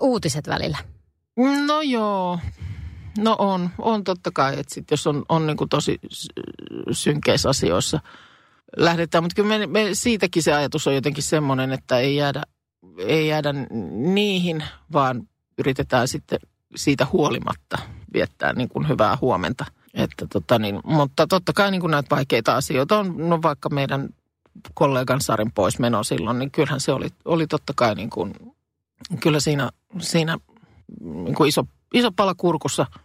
uutiset välillä. No joo, No on, on totta kai, että sit jos on, on niin kuin tosi synkeissä asioissa lähdetään. Mutta kyllä me, me, siitäkin se ajatus on jotenkin semmoinen, että ei jäädä, ei jäädä niihin, vaan yritetään sitten siitä huolimatta viettää niin kuin hyvää huomenta. Että tota niin, mutta totta kai niin kuin näitä vaikeita asioita on, no vaikka meidän kollegan Sarin poismeno silloin, niin kyllähän se oli, oli totta kai niin kuin, kyllä siinä, siinä niin kuin iso, iso pala kurkussa –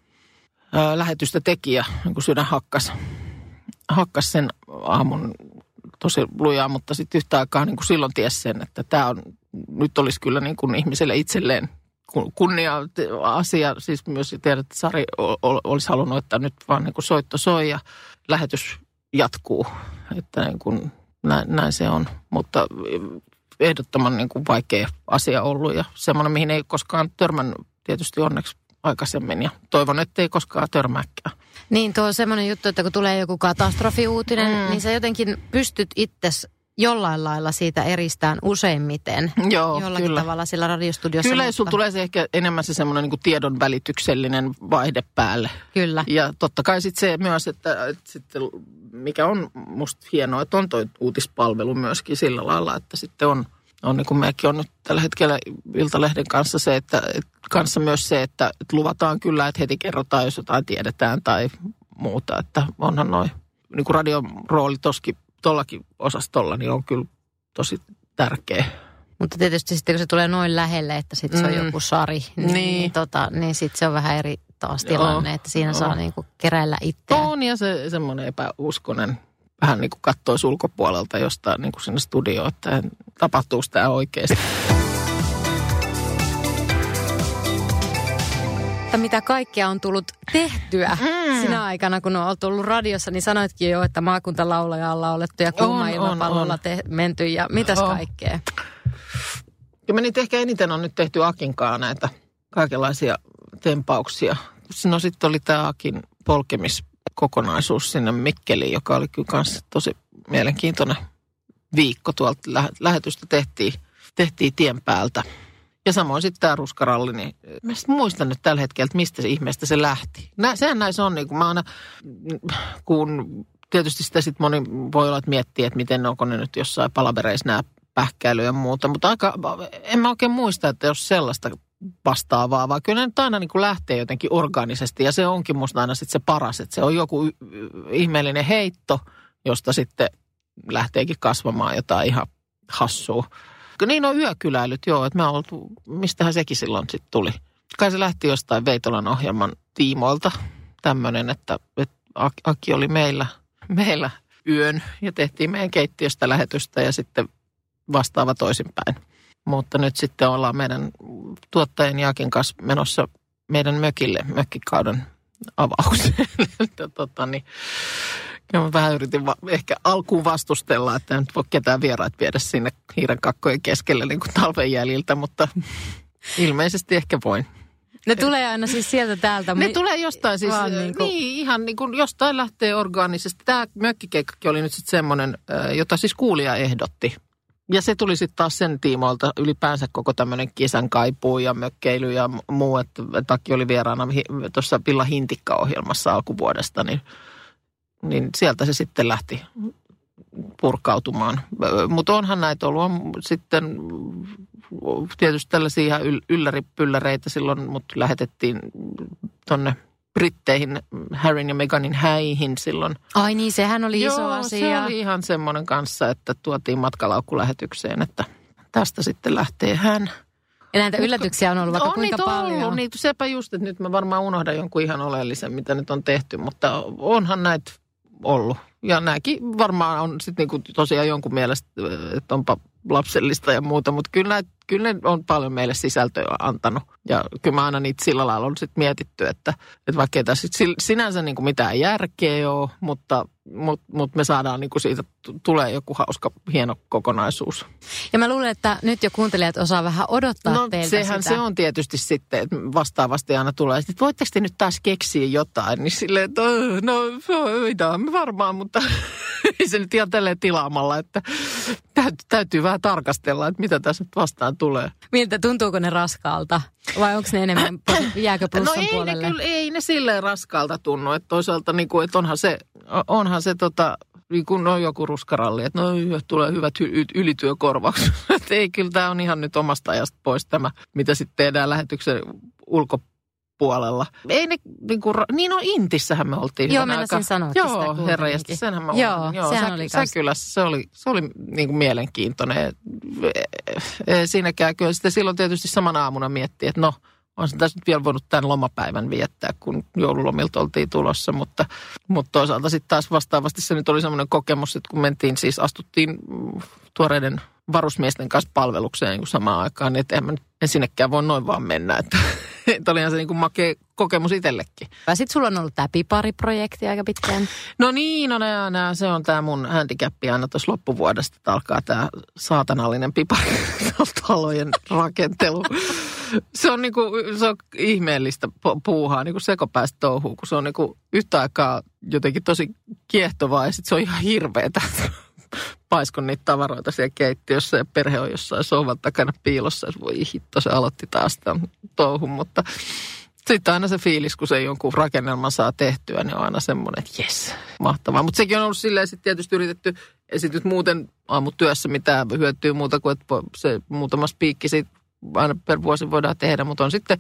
lähetystä tekijä, niin kuin sydän hakkas, hakkas sen aamun tosi lujaa, mutta sitten yhtä aikaa niin kuin silloin ties sen, että tämä on, nyt olisi kyllä niin kuin ihmiselle itselleen kunnia asia. Siis myös tiedät, että Sari olisi halunnut, että nyt vaan niin kuin soitto soi ja lähetys jatkuu. Että niin kuin näin, näin se on. Mutta ehdottoman niin kuin vaikea asia ollut ja semmoinen, mihin ei koskaan törmännyt tietysti onneksi aikaisemmin ja toivon, ettei koskaan törmääkään. Niin, tuo on semmoinen juttu, että kun tulee joku katastrofiuutinen, mm. niin sä jotenkin pystyt itse jollain lailla siitä eristään useimmiten. Joo, Jollakin kyllä. tavalla sillä radiostudiossa. Kyllä, mutta... sulla tulee se ehkä enemmän se semmoinen niin tiedon välityksellinen vaihde päälle. Kyllä. Ja totta kai sitten se myös, että, että sitten, mikä on musta hienoa, että on toi uutispalvelu myöskin sillä lailla, että sitten on – on niin kuin mekin on nyt tällä hetkellä Iltalehden kanssa se, että kanssa myös se, että, että luvataan kyllä, että heti kerrotaan, jos jotain tiedetään tai muuta. Että onhan noin, niin kuin radion rooli toski tuollakin osastolla, niin on kyllä tosi tärkeä. Mutta tietysti sitten kun se tulee noin lähelle, että sitten se on Mm. joku sari, niin, Niin. niin. Tota, niin sitten se on vähän eri taas Joo. tilanne, että siinä Joo. saa niinku keräillä itseään. On ja se semmoinen epäuskonen vähän niin kuin kattoisi ulkopuolelta jostain niin kuin sinne studioon, että tapahtuuko tämä oikeasti. Että mitä kaikkea on tullut tehtyä mm. sinä aikana, kun on ollut radiossa, niin sanoitkin jo, että maakuntalaulaja on laulettu ja kuuma On, ilmapallolla te- menty ja mitäs On. kaikkea. Ja niitä ehkä eniten on nyt tehty Akinkaan näitä kaikenlaisia tempauksia. No sitten oli tämä Akin polkemiskokonaisuus sinne Mikkeliin, joka oli kyllä kans tosi mielenkiintoinen viikko tuolta lä- lähetystä tehtiin, tehtiin tien päältä. Ja samoin sitten tämä ruskaralli, niin mä sit muistan nyt tällä hetkellä, että mistä se ihmeestä se lähti. Nä, sehän näissä on, niin kun mä aina, kun tietysti sitä sitten moni voi olla, että miettii, että miten onko ne nyt jossain palavereissa nämä pähkäily ja muuta. Mutta aika, en mä oikein muista, että jos sellaista vastaavaa, vaan kyllä ne nyt aina niin kuin lähtee jotenkin organisesti. Ja se onkin musta aina sitten se paras, että se on joku ihmeellinen heitto, josta sitten lähteekin kasvamaan jotain ihan hassua. Niin on yökyläilyt, joo, että mä oltu, mistähän sekin silloin sitten tuli. Kai se lähti jostain Veitolan ohjelman tiimoilta tämmöinen, että, että Ak- Aki oli meillä, meillä yön ja tehtiin meidän keittiöstä lähetystä ja sitten vastaava toisinpäin. Mutta nyt sitten ollaan meidän tuottajien Jaakin kanssa menossa meidän mökille, mökkikauden avaukseen. ja mä vähän yritin va- ehkä alkuun vastustella, että en nyt voi ketään vieraat viedä sinne hiiren kakkojen keskelle niin kuin talven jäljiltä, mutta ilmeisesti ehkä voin. Ne tulee aina siis sieltä täältä. Ne tulee jostain siis, niin, kuin- niin ihan niin kuin jostain lähtee orgaanisesti. Tämä mökkikeikkakin oli nyt sitten semmoinen, jota siis kuulija ehdotti. Ja se tuli sitten taas sen tiimoilta ylipäänsä koko tämmöinen kesän kaipuu ja mökkeily ja muu. Että Taki oli vieraana tuossa Villa Hintikka-ohjelmassa alkuvuodesta, niin, niin sieltä se sitten lähti purkautumaan. Mutta onhan näitä ollut on sitten tietysti tällaisia ihan yl- ylläripylläreitä silloin, mutta lähetettiin tonne Britteihin Harryn ja Meganin häihin silloin. Ai niin, sehän oli iso Joo, asia. se oli ihan semmoinen kanssa, että tuotiin matkalaukkulähetykseen, että tästä sitten lähtee hän. Ja näitä yllätyksiä on ollut vaikka on kuinka niitä paljon. Ollut, niin sepä just, että nyt mä varmaan unohdan jonkun ihan oleellisen, mitä nyt on tehty, mutta onhan näitä ollut. Ja nämäkin varmaan on sitten niinku tosiaan jonkun mielestä, että onpa lapsellista ja muuta, mutta kyllä, näitä, kyllä ne on paljon meille sisältöä antanut. Ja kyllä mä aina niitä sillä lailla on sitten mietitty, että, että vaikka ei tässä sit sinänsä niinku mitään järkeä ole, mutta, mutta, mutta me saadaan niinku siitä, t- tulee joku hauska, hieno kokonaisuus. Ja mä luulen, että nyt jo kuuntelijat osaa vähän odottaa No teiltä sehän sitä. se on tietysti sitten, että vastaavasti aina tulee, että voitteko te nyt taas keksiä jotain, niin silleen, että "Öö, no voidaan me varmaan, mutta ei se nyt ihan tälleen tilaamalla, että täytyy, täytyy vähän tarkastella, että mitä tässä nyt vastaan tulee. Miltä, tuntuuko ne raskaalta? Vai onko ne enemmän, jääkö No plussan ei puolelle? ne, kyllä, ei ne silleen raskaalta tunnu, että toisaalta niin kuin, että onhan se, onhan se tota, niin kuin no joku ruskaralli, että no tulee hyvät hy- ylityökorvaukset. Että ei, kyllä tämä on ihan nyt omasta ajasta pois tämä, mitä sitten tehdään lähetyksen ulkopuolella. Ei ne, niin, kuin, niin no Intissähän me oltiin. Joo, hyvän aikaa. sanoakin sitä Joo, herra jästä, senhän mä Joo. Joo, sehän sä, oli sä kyllä, se oli, se oli niin kuin mielenkiintoinen. Ei Siinäkään kyllä sitten silloin tietysti samana aamuna miettii, että no, on se tässä nyt vielä voinut tämän lomapäivän viettää, kun joululomilta oltiin tulossa, mutta, mutta toisaalta sitten taas vastaavasti se nyt oli semmoinen kokemus, että kun mentiin siis, astuttiin tuoreiden varusmiesten kanssa palvelukseen niin kuin samaan aikaan, niin että en, mä en sinnekään voi noin vaan mennä, että, että olihan se niin kuin makea kokemus itsellekin. Sitten sulla on ollut tämä pipariprojekti aika pitkään. No niin, no nää, nää, se on tämä mun handicappi aina tuossa loppuvuodesta, että alkaa tämä saatanallinen piparitalojen rakentelu. Se on, niinku, se on ihmeellistä pu- puuhaa, niinku sekopäästä touhuu, kun se on niinku yhtä aikaa jotenkin tosi kiehtovaa ja sitten se on ihan hirveetä. Paiskon niitä tavaroita siellä keittiössä ja perhe on jossain sohvan takana piilossa. Voi hitto, se aloitti taas tämän touhun, mutta sitten aina se fiilis, kun se jonkun rakennelman saa tehtyä, niin on aina semmoinen, että jes, mahtavaa. Mutta sekin on ollut silleen sitten tietysti yritetty, ei sit muuten aamutyössä mitään hyötyä muuta kuin, että se muutama spiikki siitä aina per vuosi voidaan tehdä, mutta on sitten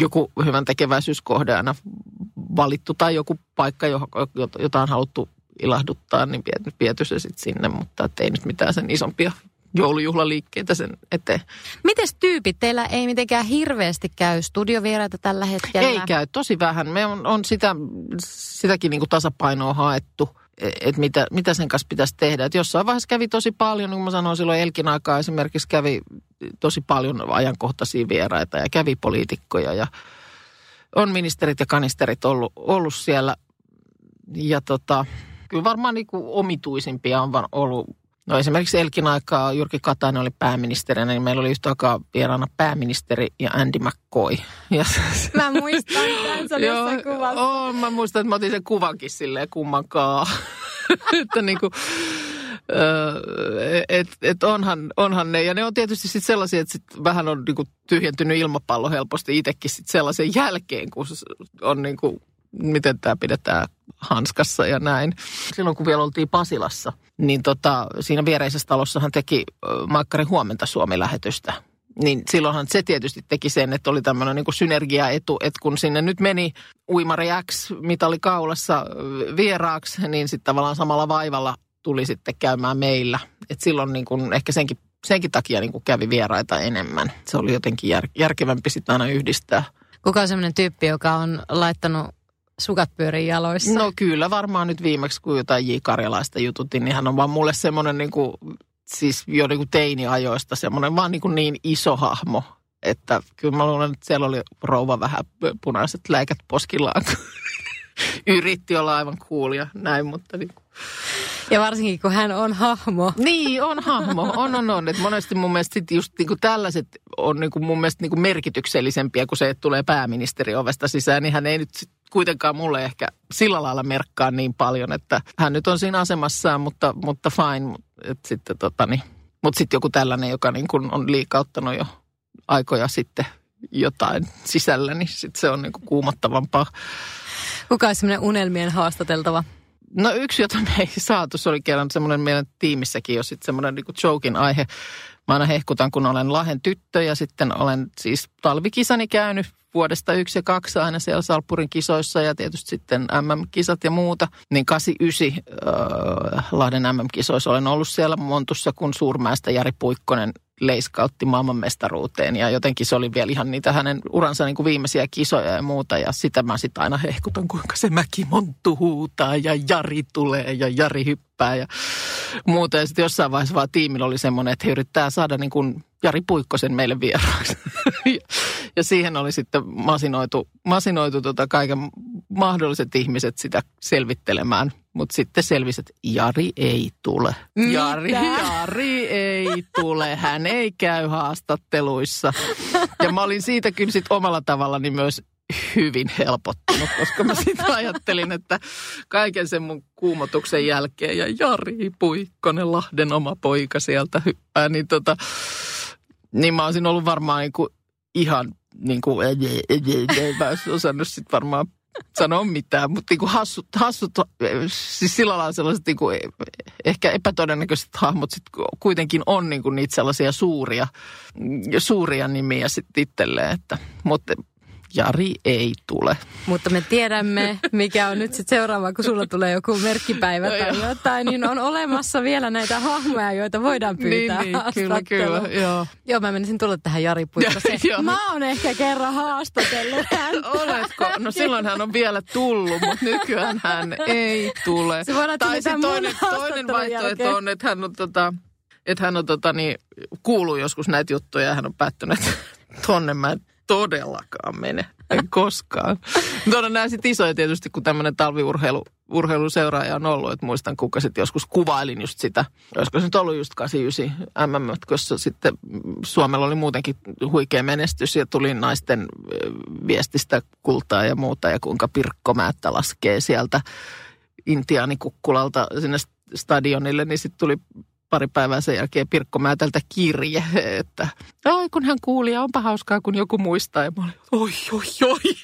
joku hyvän tekeväisyyskohde aina valittu tai joku paikka, jo- jota on haluttu ilahduttaa, niin viety, viety se sitten sinne, mutta ei nyt mitään sen isompia joulujuhlaliikkeitä sen eteen. Mites tyypit? Teillä ei mitenkään hirveästi käy studiovieraita tällä hetkellä. Ei käy, tosi vähän. Me on, on sitä, sitäkin niin kuin tasapainoa haettu, että mitä, mitä sen kanssa pitäisi tehdä. Et jossain vaiheessa kävi tosi paljon, niin kuin mä sanoin silloin Elkin aikaa esimerkiksi kävi tosi paljon ajankohtaisia vieraita ja kävi poliitikkoja ja on ministerit ja kanisterit ollut, ollut siellä. Ja tota, kyllä varmaan niin kuin omituisimpia on ollut No esimerkiksi Elkin aikaa Jyrki Katainen oli pääministerinä, niin meillä oli yhtä aikaa vieraana pääministeri ja Andy McCoy. Ja Mä muistan tämän, Joo, kuvassa. oo, mä muistan, että mä otin sen kuvankin silleen kummankaan. että niinku, öö, et, et onhan, onhan ne. Ja ne on tietysti sit sellaisia, että sit vähän on niinku tyhjentynyt ilmapallo helposti itsekin sit sellaisen jälkeen, kun on niinku, miten tämä pidetään hanskassa ja näin. Silloin kun vielä oltiin Pasilassa, niin tota, siinä viereisessä talossahan teki ö, Maikkari Huomenta Suomi-lähetystä. Niin silloinhan se tietysti teki sen, että oli tämmöinen niin synergiaetu, että kun sinne nyt meni uimari X mitali kaulassa vieraaksi, niin sitten tavallaan samalla vaivalla tuli sitten käymään meillä. Et silloin niin kuin ehkä senkin, senkin takia niin kuin kävi vieraita enemmän. Se oli jotenkin jär, järkevämpi sitten aina yhdistää. Kuka on semmoinen tyyppi, joka on laittanut sukat pyöriin jaloissa? No kyllä varmaan nyt viimeksi, kun jotain J. Karjalaista jututin, niin hän on vaan mulle semmoinen niin kuin, siis jo niin kuin teiniajoista semmoinen vaan niin, kuin niin iso hahmo. Että kyllä mä luulen, että siellä oli rouva vähän punaiset läikät poskillaan. Yritti olla aivan cool ja näin, mutta niin kuin. Ja varsinkin, kun hän on hahmo. Niin, on hahmo. On, on, on. Et monesti mun mielestä sit just niinku tällaiset on niinku mun mielestä niinku merkityksellisempiä kuin se, että tulee pääministeri ovesta sisään. Niin hän ei nyt sit kuitenkaan mulle ehkä sillä lailla merkkaa niin paljon, että hän nyt on siinä asemassaan, mutta, mutta fine. Et sitten tota niin. Mutta sitten joku tällainen, joka niin kuin on liikauttanut jo aikoja sitten jotain sisällä, niin sitten se on niin kuin kuumottavampaa. Kuka olisi semmoinen unelmien haastateltava? No yksi, jota me ei saatu, se oli kerran semmoinen meidän tiimissäkin jo sitten semmoinen niin jokin aihe. Mä aina hehkutan, kun olen Lahen tyttö ja sitten olen siis talvikisani käynyt vuodesta yksi ja kaksi aina siellä Salpurin kisoissa ja tietysti sitten MM-kisat ja muuta. Niin 89 äh, Lahden MM-kisoissa olen ollut siellä Montussa, kun Suurmäestä Jari Puikkonen leiskautti maailmanmestaruuteen ja jotenkin se oli vielä ihan niitä hänen uransa niin kuin viimeisiä kisoja ja muuta ja sitä mä sitten aina hehkutan, kuinka se mäki monttu huutaa ja Jari tulee ja Jari hyppää ja muuta. Ja sitten jossain vaiheessa vaan tiimillä oli semmoinen, että he yrittää saada niin kuin Jari Puikkosen meille vieraaksi. ja siihen oli sitten masinoitu, masinoitu tota kaiken mahdolliset ihmiset sitä selvittelemään. Mutta sitten selvisi, että Jari ei tule. Jari, Jari ei tule. Hän ei käy haastatteluissa. Ja mä olin siitä kyllä sitten omalla tavallani myös hyvin helpottunut, koska mä sitten ajattelin, että kaiken sen mun kuumotuksen jälkeen ja Jari Puikkonen, Lahden oma poika sieltä hyppää, niin tota, niin mä olisin ollut varmaan niin kuin ihan niin kuin, en mä olisi osannut sitten varmaan sanoa mitään, mutta niin hassut, hassut, siis sillä lailla sellaiset niin kuin, ehkä epätodennäköiset hahmot sit kuitenkin on niin kuin niitä sellaisia suuria, suuria nimiä sitten itselleen, että, mutta Jari ei tule. Mutta me tiedämme, mikä on nyt sitten seuraava, kun sulla tulee joku merkkipäivä tai jotain, niin on olemassa vielä näitä hahmoja, joita voidaan pyytää niin, niin, kyllä, kyllä, joo. Joo, mä menisin tulla tähän Jari Puikkoseen. mä oon ehkä kerran haastatellut häntä. Oletko? No silloin hän on vielä tullut, mutta nykyään hän ei tule. Se voi tai sitten toinen, toinen vaihtoehto on, että hän on tota, että hän on tota, niin, kuuluu joskus näitä juttuja ja hän on päättänyt, että tonne mä en todellakaan mene. En koskaan. Mutta on nämä sitten isoja tietysti, kun tämmöinen talviurheilu urheiluseuraaja on ollut. Että muistan, kuka sitten joskus kuvailin just sitä. Olisiko se nyt ollut just 89 mm, koska sitten Suomella oli muutenkin huikea menestys ja tuli naisten viestistä kultaa ja muuta. Ja kuinka Pirkko Määttä laskee sieltä intiaanikukkulalta sinne stadionille, niin sitten tuli pari päivää sen jälkeen Pirkko Määtältä kirje, että ai kun hän kuuli ja onpa hauskaa, kun joku muistaa. Ja mä olin, oi, oi, oi.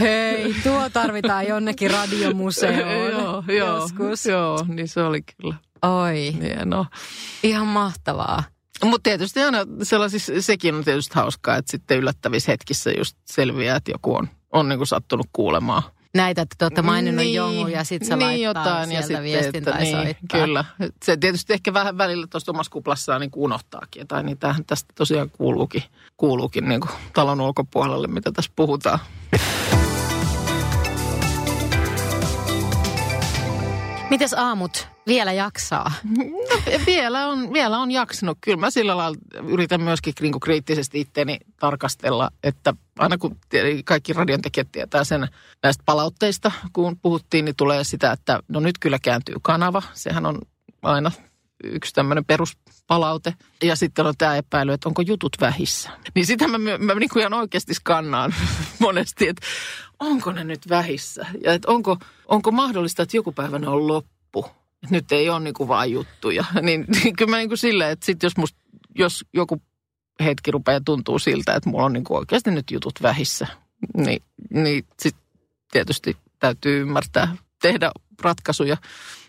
Hei, tuo tarvitaan jonnekin radiomuseoon joo, joskus. Joo, joo, niin se oli kyllä. Oi. Hienoa. Ihan mahtavaa. Mutta tietysti aina sellaisissa, sekin on tietysti hauskaa, että sitten yllättävissä hetkissä just selviää, että joku on, on niin kuin sattunut kuulemaan – näitä, että te olette maininnut niin, jongun ja sitten se niin laittaa jotain, sieltä ja viestin että, tai niin, soittaa. Kyllä. Se tietysti ehkä vähän välillä tuosta omassa kuplassaan niin unohtaakin. Tai niin tähän tästä tosiaan kuuluukin, kuuluukin niin kuin talon ulkopuolelle, mitä tässä puhutaan. Mites aamut vielä jaksaa? No, vielä, on, vielä on jaksanut. Kyllä mä sillä lailla yritän myöskin niin kriittisesti itteeni tarkastella, että aina kun kaikki radiontekijät tietää sen näistä palautteista, kun puhuttiin, niin tulee sitä, että no nyt kyllä kääntyy kanava. Sehän on aina yksi tämmöinen peruspalaute. Ja sitten on tämä epäily, että onko jutut vähissä. Niin sitä mä, mä niin kuin ihan oikeasti skannaan monesti, että onko ne nyt vähissä? Ja että onko, onko mahdollista, että joku päivä ne on loppu? Että nyt ei ole niin kuin vaan juttuja. Niin, niin kyllä mä niin kuin silleen, että sit jos, must, jos joku hetki rupeaa tuntuu siltä, että mulla on niin kuin oikeasti nyt jutut vähissä, niin, niin sitten tietysti täytyy ymmärtää, tehdä ratkaisuja.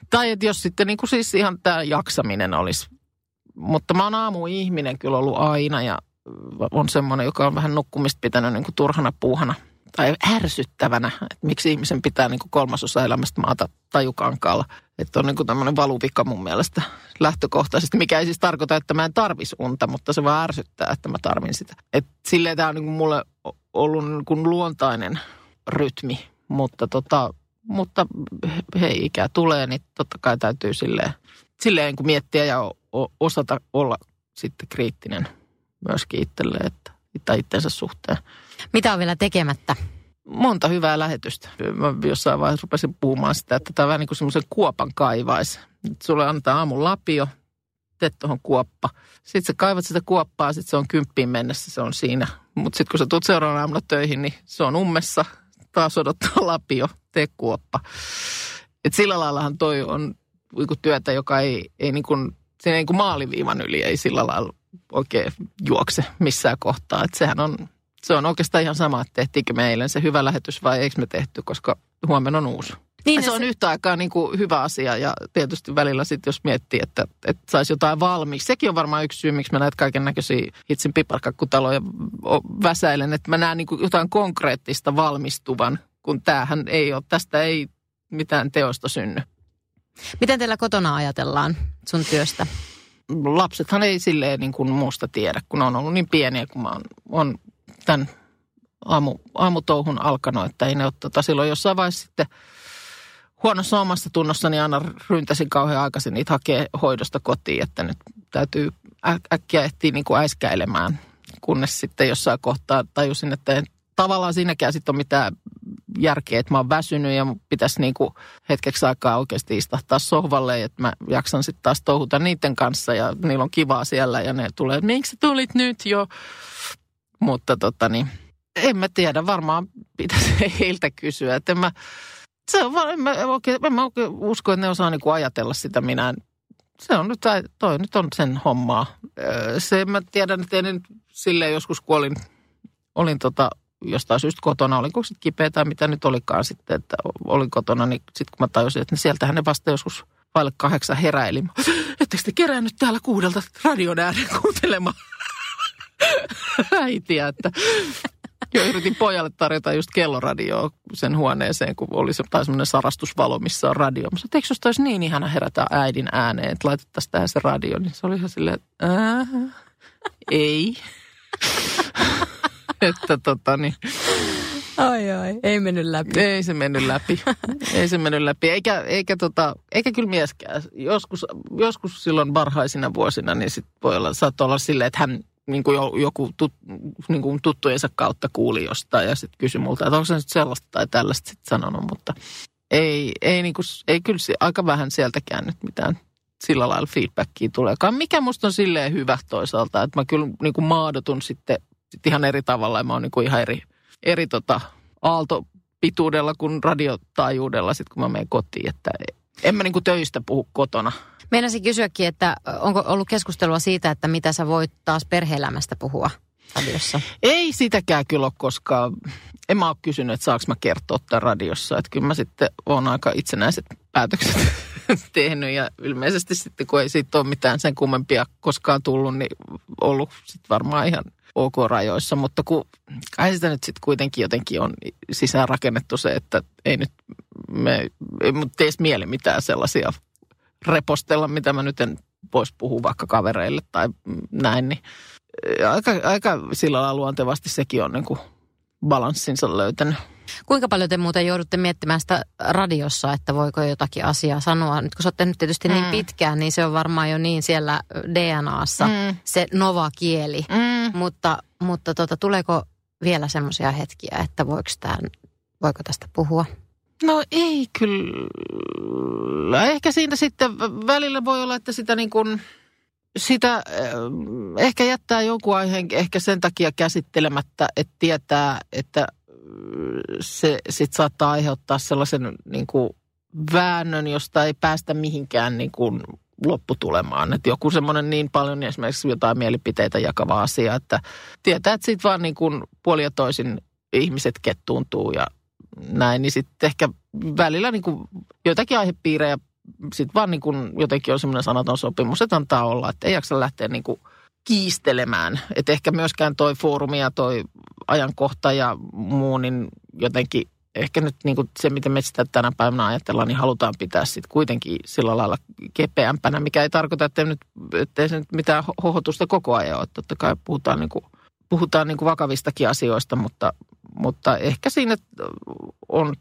Tai että jos sitten niin kuin siis ihan tämä jaksaminen olisi. Mutta mä oon aamuihminen kyllä ollut aina ja on semmoinen, joka on vähän nukkumista pitänyt niin kuin turhana puuhana tai ärsyttävänä, että miksi ihmisen pitää niin kuin kolmasosa elämästä maata tajukankaalla. Että on niin kuin tämmöinen valuvika mun mielestä lähtökohtaisesti, mikä ei siis tarkoita, että mä en tarvis unta, mutta se vaan ärsyttää, että mä tarvin sitä. Että silleen tämä on niin kuin mulle ollut niin kuin luontainen rytmi, mutta tota, mutta hei, ikä tulee, niin totta kai täytyy silleen, silleen niin kuin miettiä ja osata olla sitten kriittinen myöskin itselleen, että, tai itsensä suhteen. Mitä on vielä tekemättä? Monta hyvää lähetystä. Mä jossain vaiheessa rupesin puhumaan sitä, että tämä on vähän niin kuin semmoisen kuopan kaivais. Sulle antaa aamun lapio, teet tuohon kuoppa. Sitten sä kaivat sitä kuoppaa, sitten se on kymppiin mennessä, se on siinä. Mutta sitten kun sä tulet seuraavana aamuna töihin, niin se on ummessa, taas odottaa lapio, tee kuoppa. Et sillä laillahan toi on niin työtä, joka ei, ei niin kuin, siinä niin kuin maaliviivan yli ei sillä lailla oikein juokse missään kohtaa. Et sehän on, se on oikeastaan ihan sama, että tehtiinkö me eilen se hyvä lähetys vai eikö me tehty, koska huomenna on uusi. Niin, se, se on yhtä aikaa niin kuin hyvä asia ja tietysti välillä sitten jos miettii, että, että saisi jotain valmiiksi. Sekin on varmaan yksi syy, miksi mä näet kaiken näköisiä hitsin piparkakkutaloja väsäilen, että mä näen niin kuin jotain konkreettista valmistuvan, kun tämähän ei ole, tästä ei mitään teosta synny. Miten teillä kotona ajatellaan sun työstä? Lapsethan ei silleen niin kuin muusta tiedä, kun on ollut niin pieniä, kun mä oon, on tämän aamu, aamutouhun alkanut, että ei ne ole tota, silloin jossain vaiheessa sitten huonossa omassa tunnossa, niin aina ryntäsin kauhean aikaisin niitä hakee hoidosta kotiin, että nyt täytyy äkkiä ehtiä niin kuin äiskäilemään, kunnes sitten jossain kohtaa tajusin, että en tavallaan siinäkään sitten ole mitään järkeä, että mä oon väsynyt ja pitäisi niinku hetkeksi aikaa oikeasti istahtaa sohvalle, että mä jaksan sitten taas touhuta niiden kanssa ja niillä on kivaa siellä ja ne tulee, että miksi tulit nyt jo? Mutta tota niin, en mä tiedä, varmaan pitäisi heiltä kysyä, että en mä, se on, mä oikein, en mä oikein usko, että ne osaa niinku ajatella sitä minä. Se on nyt, toi nyt on sen hommaa. Se mä tiedän, että en nyt silleen joskus kun olin, tota jostain syystä kotona, oliko sitten kipeä tai mitä nyt olikaan sitten, että olin kotona, niin sitten kun mä tajusin, että sieltähän ne vasta joskus vaille kahdeksan heräili. Ettekö te kerännyt täällä kuudelta radion ääreen kuuntelemaan äitiä, että jo yritin pojalle tarjota just kelloradioa sen huoneeseen, kun oli se, tai semmoinen sarastusvalo, missä on radio. Mä sanoin, että olisi niin ihana herätä äidin ääneen, että laitettaisiin tähän se radio. Niin se oli ihan silleen, että ei. että tota niin. Ai ai, ei mennyt läpi. Ei se mennyt läpi. ei se mennyt läpi. Eikä, eikä, tota, eikä kyllä mieskään. Joskus, joskus silloin varhaisina vuosina, niin sit voi olla, saattoi olla silleen, että hän niin kuin joku tut, niin kuin tuttujensa kautta kuuli jostain ja sitten kysyi multa, että onko se nyt sellaista tai tällaista sitten sanonut, mutta ei, ei, niin kuin, ei kyllä aika vähän sieltäkään nyt mitään sillä lailla feedbackia tuleekaan. Mikä musta on silleen hyvä toisaalta, että mä kyllä niin kuin maadotun sitten sit ihan eri tavalla ja mä oon niin kuin ihan eri, eri tota, aaltopituudella kuin radiotaajuudella sitten kun mä menen kotiin, että en mä niin kuin töistä puhu kotona. Meinasin kysyäkin, että onko ollut keskustelua siitä, että mitä sä voit taas perheelämästä puhua radiossa? Ei sitäkään kyllä ole koskaan. En mä ole kysynyt, että saanko mä kertoa tämän radiossa. Että kyllä mä sitten oon aika itsenäiset päätökset tehnyt ja ilmeisesti sitten kun ei siitä ole mitään sen kummempia koskaan tullut, niin ollut sitten varmaan ihan ok-rajoissa. Mutta kun kai sitä nyt sitten kuitenkin jotenkin on sisään rakennettu se, että ei nyt me, ei mut tee mieli mitään sellaisia repostella, mitä mä nyt en voisi puhua vaikka kavereille tai näin, niin aika, aika sillä lailla luontevasti sekin on niin kuin balanssinsa löytänyt. Kuinka paljon te muuten joudutte miettimään sitä radiossa, että voiko jotakin asiaa sanoa? Nyt kun sä olette nyt tietysti niin mm. niin pitkään, niin se on varmaan jo niin siellä DNAssa, mm. se nova-kieli. Mm. Mutta, mutta tota, tuleeko vielä semmoisia hetkiä, että voiko, tämän, voiko tästä puhua? No ei kyllä. Ehkä siitä sitten välillä voi olla, että sitä niin kuin, sitä eh, ehkä jättää jonkun aiheen ehkä sen takia käsittelemättä, että tietää, että se sit saattaa aiheuttaa sellaisen niin kuin väännön, josta ei päästä mihinkään niin kuin lopputulemaan. Että joku semmoinen niin paljon niin esimerkiksi jotain mielipiteitä jakava asia, että tietää, että siitä vaan niin kuin puoli ja toisin ihmiset kettuuntuu ja näin, niin sitten ehkä välillä niin kuin joitakin aihepiirejä sitten vaan niin kuin jotenkin on semmoinen sanaton sopimus, että antaa olla, että ei jaksa lähteä niin kuin kiistelemään. Että ehkä myöskään toi foorumi ja toi ajankohta ja muu, niin jotenkin ehkä nyt niin kuin se, mitä me sitä tänä päivänä ajatellaan, niin halutaan pitää sitten kuitenkin sillä lailla kepeämpänä, mikä ei tarkoita, että, nyt, että ei se nyt mitään hohotusta koko ajan ole. Totta kai puhutaan, niin kuin, puhutaan niin kuin vakavistakin asioista, mutta, mutta ehkä siinä on,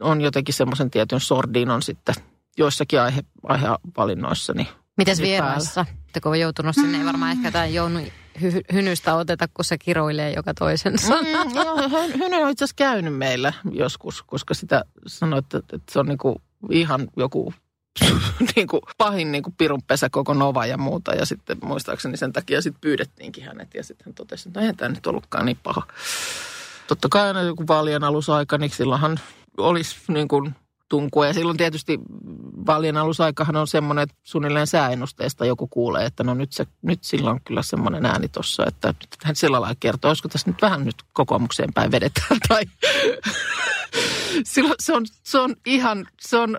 on jotenkin semmoisen tietyn sordiin on sitten joissakin aihe, aihevalinnoissa. Niin Mites vieraissa? Oletteko joutunut sinne? Ei varmaan ehkä tämä Jounu hy- hynystä oteta, kun se kiroilee joka toisen sanan. Mm, joo, Hyny on itse asiassa käynyt meillä joskus, koska sitä sanoi, että, että se on niinku ihan joku niinku pahin niinku pirunpesä koko Nova ja muuta. Ja sitten muistaakseni sen takia sitten pyydettiinkin hänet ja sitten hän totesi, että no eihän tämä nyt ollutkaan niin paha. Totta kai aina joku vaalien alusaika, niin silloinhan olisi niin kuin tunkua. Ja silloin tietysti vaalien alusaikahan on semmoinen, että suunnilleen sääennusteesta joku kuulee, että no nyt, se, nyt sillä on kyllä semmoinen ääni tuossa, että nyt hän sillä lailla kertoo, olisiko tässä nyt vähän nyt kokoomukseen päin vedetään tai silloin se on, se on ihan, se on,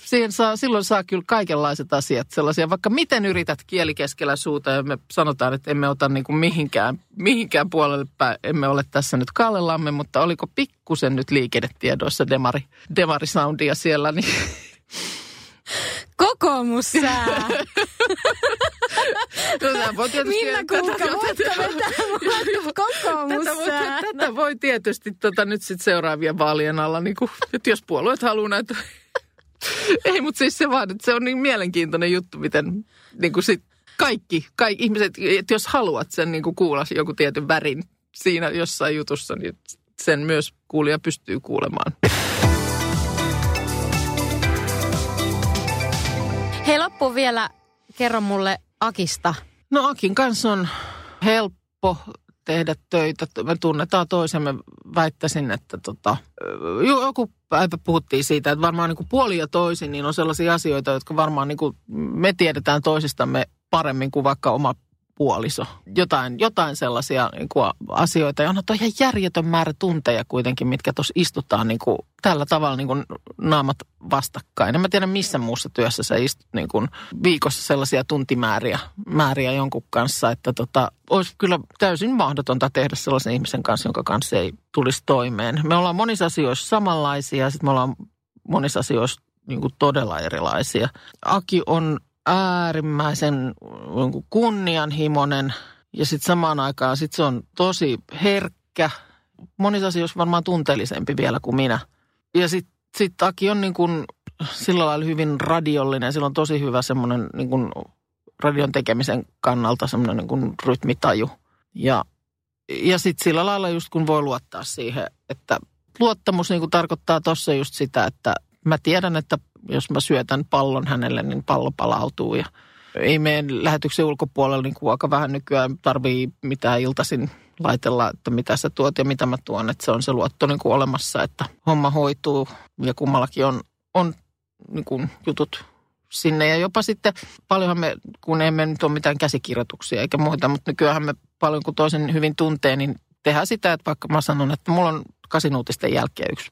siihen saa, silloin saa kyllä kaikenlaiset asiat sellaisia, vaikka miten yrität kieli keskellä suuta ja me sanotaan, että emme ota niin kuin mihinkään, mihinkään puolelle päin, emme ole tässä nyt kallellamme, mutta oliko pikkusen nyt liikennetiedoissa demari, demarisoundia siellä, niin Kokoomussää. no, voi tietysti, Minna Kuukka, kokoomussää? Tätä voi, tätä voi tietysti tota, nyt sit seuraavien vaalien alla, niin kuin, että jos puolueet haluaa näitä. Ei, mutta siis se vaan, että se on niin mielenkiintoinen juttu, miten niin kuin sit kaikki, kaikki ihmiset, että jos haluat sen niin kuin kuulla joku tietyn värin siinä jossain jutussa, niin sen myös kuulija pystyy kuulemaan. Hei loppuun vielä kerro mulle Akista. No Akin kanssa on helppo tehdä töitä. Me tunnetaan toisemme. Väittäisin, että tota, joku päivä puhuttiin siitä, että varmaan niin kuin puoli ja toisin niin on sellaisia asioita, jotka varmaan niin kuin me tiedetään toisistamme paremmin kuin vaikka oma puoliso. Jotain, jotain sellaisia niin kuin asioita. Ja on toi ihan järjetön määrä tunteja kuitenkin, mitkä tuossa istutaan niin kuin, tällä tavalla niin kuin naamat vastakkain. En mä tiedä missä muussa työssä sä istut niin kuin viikossa sellaisia tuntimääriä määriä jonkun kanssa, että tota, olisi kyllä täysin mahdotonta tehdä sellaisen ihmisen kanssa, jonka kanssa ei tulisi toimeen. Me ollaan monissa asioissa samanlaisia ja sitten me ollaan monissa asioissa niin kuin todella erilaisia. Aki on äärimmäisen niin kunnianhimoinen ja sitten samaan aikaan sit se on tosi herkkä. Monissa asioissa varmaan tunteellisempi vielä kuin minä. Ja sitten sit Aki on niin kuin sillä lailla hyvin radiollinen. Sillä on tosi hyvä semmoinen niin kuin radion tekemisen kannalta semmoinen niin kuin rytmitaju. Ja, ja sitten sillä lailla just kun voi luottaa siihen, että luottamus niin kuin tarkoittaa tuossa just sitä, että mä tiedän, että jos mä syötän pallon hänelle, niin pallo palautuu. Ja ei meidän lähetyksen ulkopuolella niin kuin aika vähän nykyään tarvii mitään iltaisin laitella, että mitä sä tuot ja mitä mä tuon. Että se on se luotto niin kuin olemassa, että homma hoituu ja kummallakin on, on niin kuin jutut sinne. Ja jopa sitten paljonhan me, kun emme nyt ole mitään käsikirjoituksia eikä muita, mutta nykyään me paljon kun toisen hyvin tuntee, niin tehdään sitä, että vaikka mä sanon, että mulla on kasinuutisten jälkeen yksi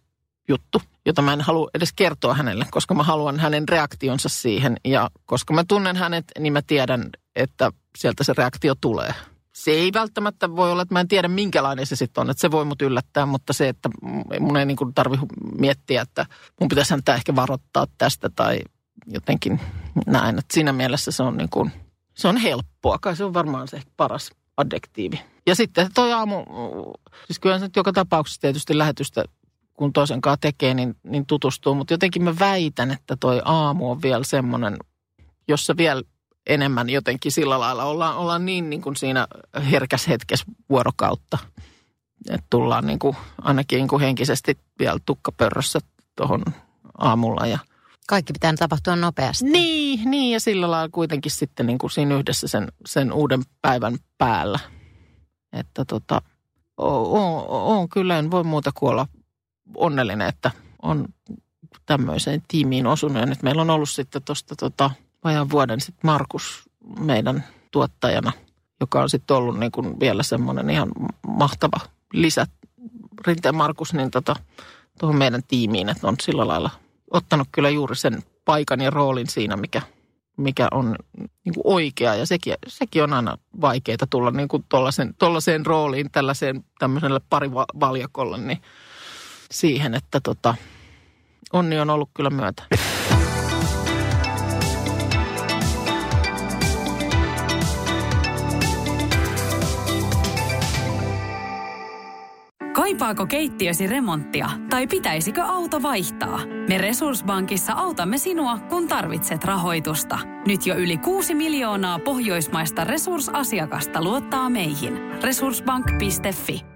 juttu, jota mä en halua edes kertoa hänelle, koska mä haluan hänen reaktionsa siihen. Ja koska mä tunnen hänet, niin mä tiedän, että sieltä se reaktio tulee. Se ei välttämättä voi olla, että mä en tiedä minkälainen se sitten on, että se voi mut yllättää, mutta se, että mun ei niin tarvi miettiä, että mun pitäisi häntä ehkä varoittaa tästä tai jotenkin näin. Että siinä mielessä se on, niin kuin, se on helppoa, kai se on varmaan se paras adjektiivi. Ja sitten toi aamu, siis kyllä se joka tapauksessa tietysti lähetystä kun toisen kanssa tekee, niin, niin tutustuu. Mutta jotenkin mä väitän, että toi aamu on vielä semmoinen, jossa vielä enemmän jotenkin sillä lailla ollaan, ollaan niin, niin kuin siinä herkäs hetkessä vuorokautta. Että tullaan niin kuin, ainakin niin kuin henkisesti vielä tukkapörrössä tuohon aamulla ja kaikki pitää tapahtua nopeasti. Niin, niin ja sillä lailla kuitenkin sitten niin kuin siinä yhdessä sen, sen uuden päivän päällä. Että tota, on, on, kyllä, en voi muuta kuin olla onnellinen, että on tämmöiseen tiimiin osunut. Ja nyt meillä on ollut sitten tuosta tota, vajan vuoden sitten Markus meidän tuottajana, joka on sitten ollut niin kuin vielä semmoinen ihan mahtava lisä. Rinteen Markus, niin tota, tuohon meidän tiimiin, että on sillä lailla ottanut kyllä juuri sen paikan ja roolin siinä, mikä, mikä on niin kuin oikea. Ja sekin, sekin on aina vaikeaa tulla niin kuin tollaiseen, rooliin, tällaiseen tämmöiselle parivaljakolle, niin – siihen, että tota, onni on ollut kyllä myötä. Kaipaako keittiösi remonttia tai pitäisikö auto vaihtaa? Me Resurssbankissa autamme sinua, kun tarvitset rahoitusta. Nyt jo yli 6 miljoonaa pohjoismaista resursasiakasta luottaa meihin. Resurssbank.fi